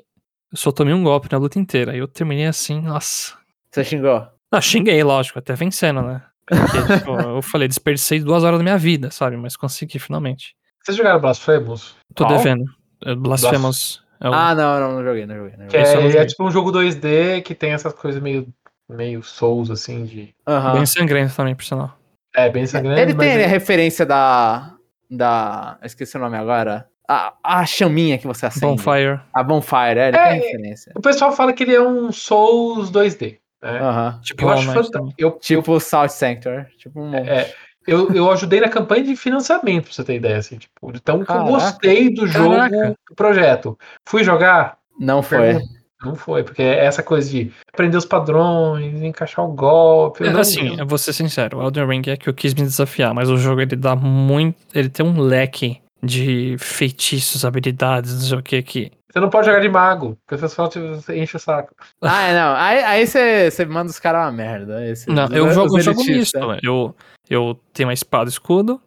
eu só tomei um golpe na luta inteira. Aí eu terminei assim, nossa. Você xingou. Ah, xinguei, lógico, até vencendo, né? Porque, tipo, eu falei, desperdicei duas horas da minha vida, sabe? Mas consegui, finalmente. Vocês jogaram Blasphemous? Tô Qual? devendo. É Blasphemous. É o... Ah, não, não, não joguei, não joguei. Não Que joguei. Eu é, é tipo um jogo 2D que tem essas coisas meio, meio Souls, assim, de. Aham. Bem sangrento também, por sinal. É, bem sangrento. Ele tem é- a referência da. Da. Eu esqueci o nome agora. A, a chaminha que você acende. Bonfire. A Bonfire, é, ele É, tem referência. O pessoal fala que ele é um Souls 2D. Né? Aham. Tipo, Eu acho também. eu, Tipo South Sanctuary. Tipo um monte. É, eu, eu ajudei na campanha de financiamento, pra você ter ideia, assim, tipo, de tão que eu gostei do jogo, Caraca. do projeto. Fui jogar? Não foi. Pergunta. Não foi, porque é essa coisa de aprender os padrões, encaixar o golpe. É, não- assim, eu vou ser sincero, o Elden Ring é que eu quis me desafiar, mas o jogo ele dá muito. Ele tem um leque de feitiços, habilidades, não sei o que aqui. Você não pode jogar de mago, porque o pessoal te enche o saco. Ah, é, não. Aí você aí manda os caras uma merda. Esse, Não, eu jogo, eu jogo misto. Eu, eu tenho uma espada e escudo.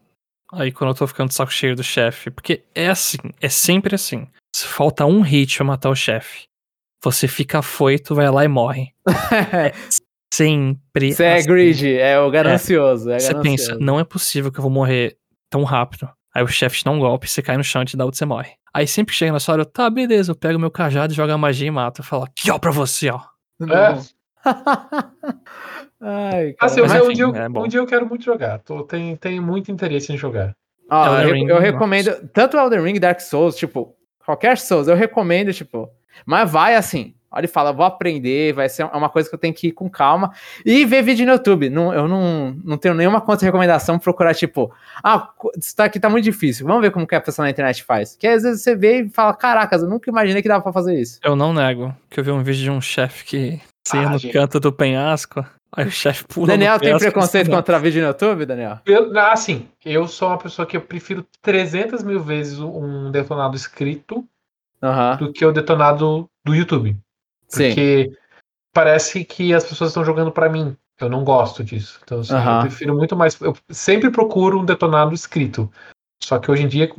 Aí quando eu tô ficando de saco cheio do chefe. Porque é assim, é sempre assim. Se falta um hit pra matar o chefe, você fica afoito, vai lá e morre. Sempre. Você é assim. greedy, é o ganancioso. É Você ganancioso. pensa, não é possível que eu vou morrer tão rápido. Aí o chefe te dá um golpe, você cai no chão e te dá outro, você morre. Aí sempre chega nessa hora, eu, tá, beleza, eu pego meu cajado, jogo a magia e mato. Eu falo, aqui ó pra você, ó. É. Ai, cara. Assim, Mas um, enfim, dia eu, é um dia eu quero muito jogar. Tô, tenho, tenho muito interesse em jogar. Elden eu, Ring, eu nossa. recomendo tanto Elden Ring, Dark Souls, tipo, qualquer Souls, eu recomendo, tipo, mas vai assim. Olha e fala, vou aprender, vai ser uma coisa que eu tenho que ir com calma. E ver vídeo no YouTube. Não, eu não, não tenho nenhuma conta de recomendação pra procurar, tipo, ah, isso aqui tá muito difícil. Vamos ver como que a pessoa na internet faz. Que às vezes você vê e fala, caracas, eu nunca imaginei que dava pra fazer isso. Eu não nego que eu vi um vídeo de um chefe que saía Ah, no gente. canto do penhasco. Aí o chefe pula. Daniel tem preconceito contra vídeo no YouTube, Daniel? Eu, assim, eu sou uma pessoa que eu prefiro 300 mil vezes um detonado escrito Aham. do que o detonado do YouTube. Sim. Porque parece que as pessoas estão jogando pra mim. Eu não gosto disso. Então, assim, Aham. eu prefiro muito mais. Eu sempre procuro um detonado escrito. Só que hoje em dia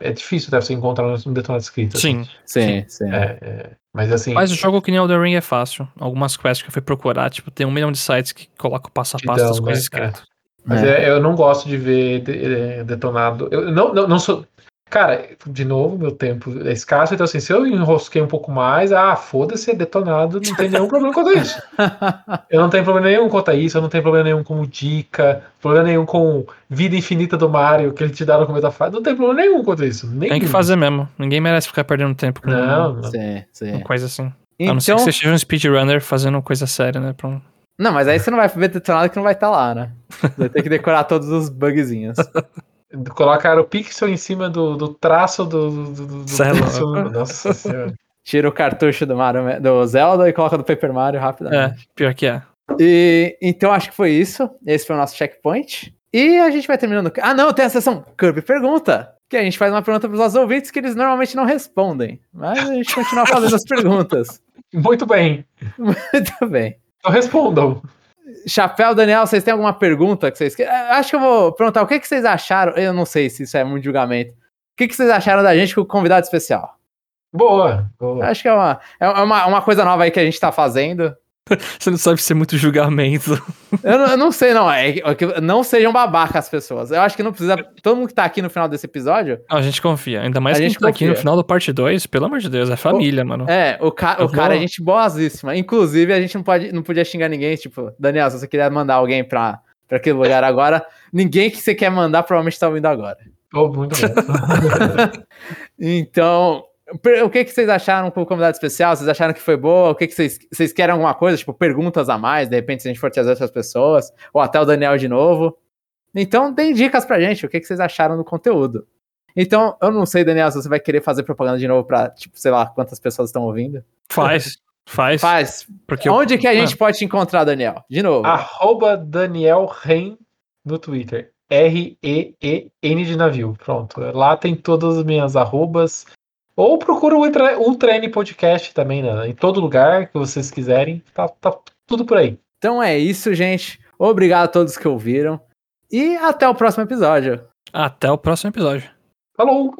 é difícil deve você encontrar um detonado escrito. assim. Sim. Sim, sim. É, é, mas assim. Mas o jogo que nem Elden Ring é fácil. Algumas quests que eu fui procurar, tipo, tem um milhão de sites que colocam passo a passo dão, das coisas né? escritas. Mas É. é, eu não gosto de ver é, detonado. Eu não, não, não sou. Cara, de novo, meu tempo é escasso, então assim, se eu enrosquei um pouco mais, ah, foda-se, é detonado, não tem nenhum problema quanto a isso. Eu não tenho problema nenhum quanto a isso, eu não tenho problema nenhum com dica, problema nenhum com vida infinita do Mario, que ele te dá no começo da fase, não tem problema nenhum quanto a isso. Nenhum. Tem que fazer mesmo. Ninguém merece ficar perdendo tempo com Não, não. sim, sim. uma coisa assim. A não ser Então, que você seja um speedrunner fazendo coisa séria, né? Um- não, mas aí você não vai ver detonado que não vai estar lá, né? Vai ter que decorar todos os bugzinhos. Colocar o pixel em cima do, do traço do. do, do, do é. Nossa senhora. Tira o cartucho do, Mario, do Zelda e coloca do Paper Mario É, rapidamente. pior que é. E, então acho que foi isso. Esse foi o nosso checkpoint. E a gente vai terminando. Ah, não, tem a sessão Kirby Pergunta. Que a gente faz uma pergunta para os nossos ouvintes que eles normalmente não respondem. Mas a gente continua fazendo as perguntas. Muito bem. Muito bem. Então respondam. Chapéu, Daniel, vocês têm alguma pergunta que vocês querem? Acho que eu vou perguntar o que, que vocês acharam. Eu não sei se isso é muito julgamento. O que, que vocês acharam da gente com o convidado especial? Boa. boa. Acho que é uma, é uma, uma coisa nova aí que a gente tá fazendo. Você não sabe ser muito julgamento. Eu não, eu não sei, não. É, é que não sejam babacas as pessoas. Eu acho que não precisa. Todo mundo que tá aqui no final desse episódio. Não, a gente confia. Ainda mais A que a gente tá aqui no confia. final do parte 2, pelo amor de Deus, é família, mano. É, o, ca, Eu o cara é gente boazíssima. Inclusive, a gente não, pode, não podia xingar ninguém. Tipo, Daniel, se você quiser mandar alguém pra, pra aquele lugar agora, ninguém que você quer mandar provavelmente tá ouvindo agora. Oh, muito bom. Então, o que, que vocês acharam com o convidado especial? Vocês acharam que foi boa? O que, que vocês, vocês querem alguma coisa? Tipo, perguntas a mais, de repente, se a gente for trazer outras pessoas, ou até o Daniel de novo. Então, deem dicas pra gente, o que, que vocês acharam do conteúdo. Então, eu não sei, Daniel, se você vai querer fazer propaganda de novo pra, tipo, sei lá, quantas pessoas estão ouvindo. Faz, faz. Faz. Porque eu- Onde que a gente Ah, pode te encontrar, Daniel? De novo. Arroba Daniel Ren no Twitter. R-E-E-N de navio. Pronto. Lá tem todas as minhas arrobas. Ou procura o Ultra, Ultra N Podcast também, né? Em todo lugar que vocês quiserem. Tá, tá tudo por aí. Então é isso, gente. Obrigado a todos que ouviram. E até o próximo episódio. Até o próximo episódio. Falou!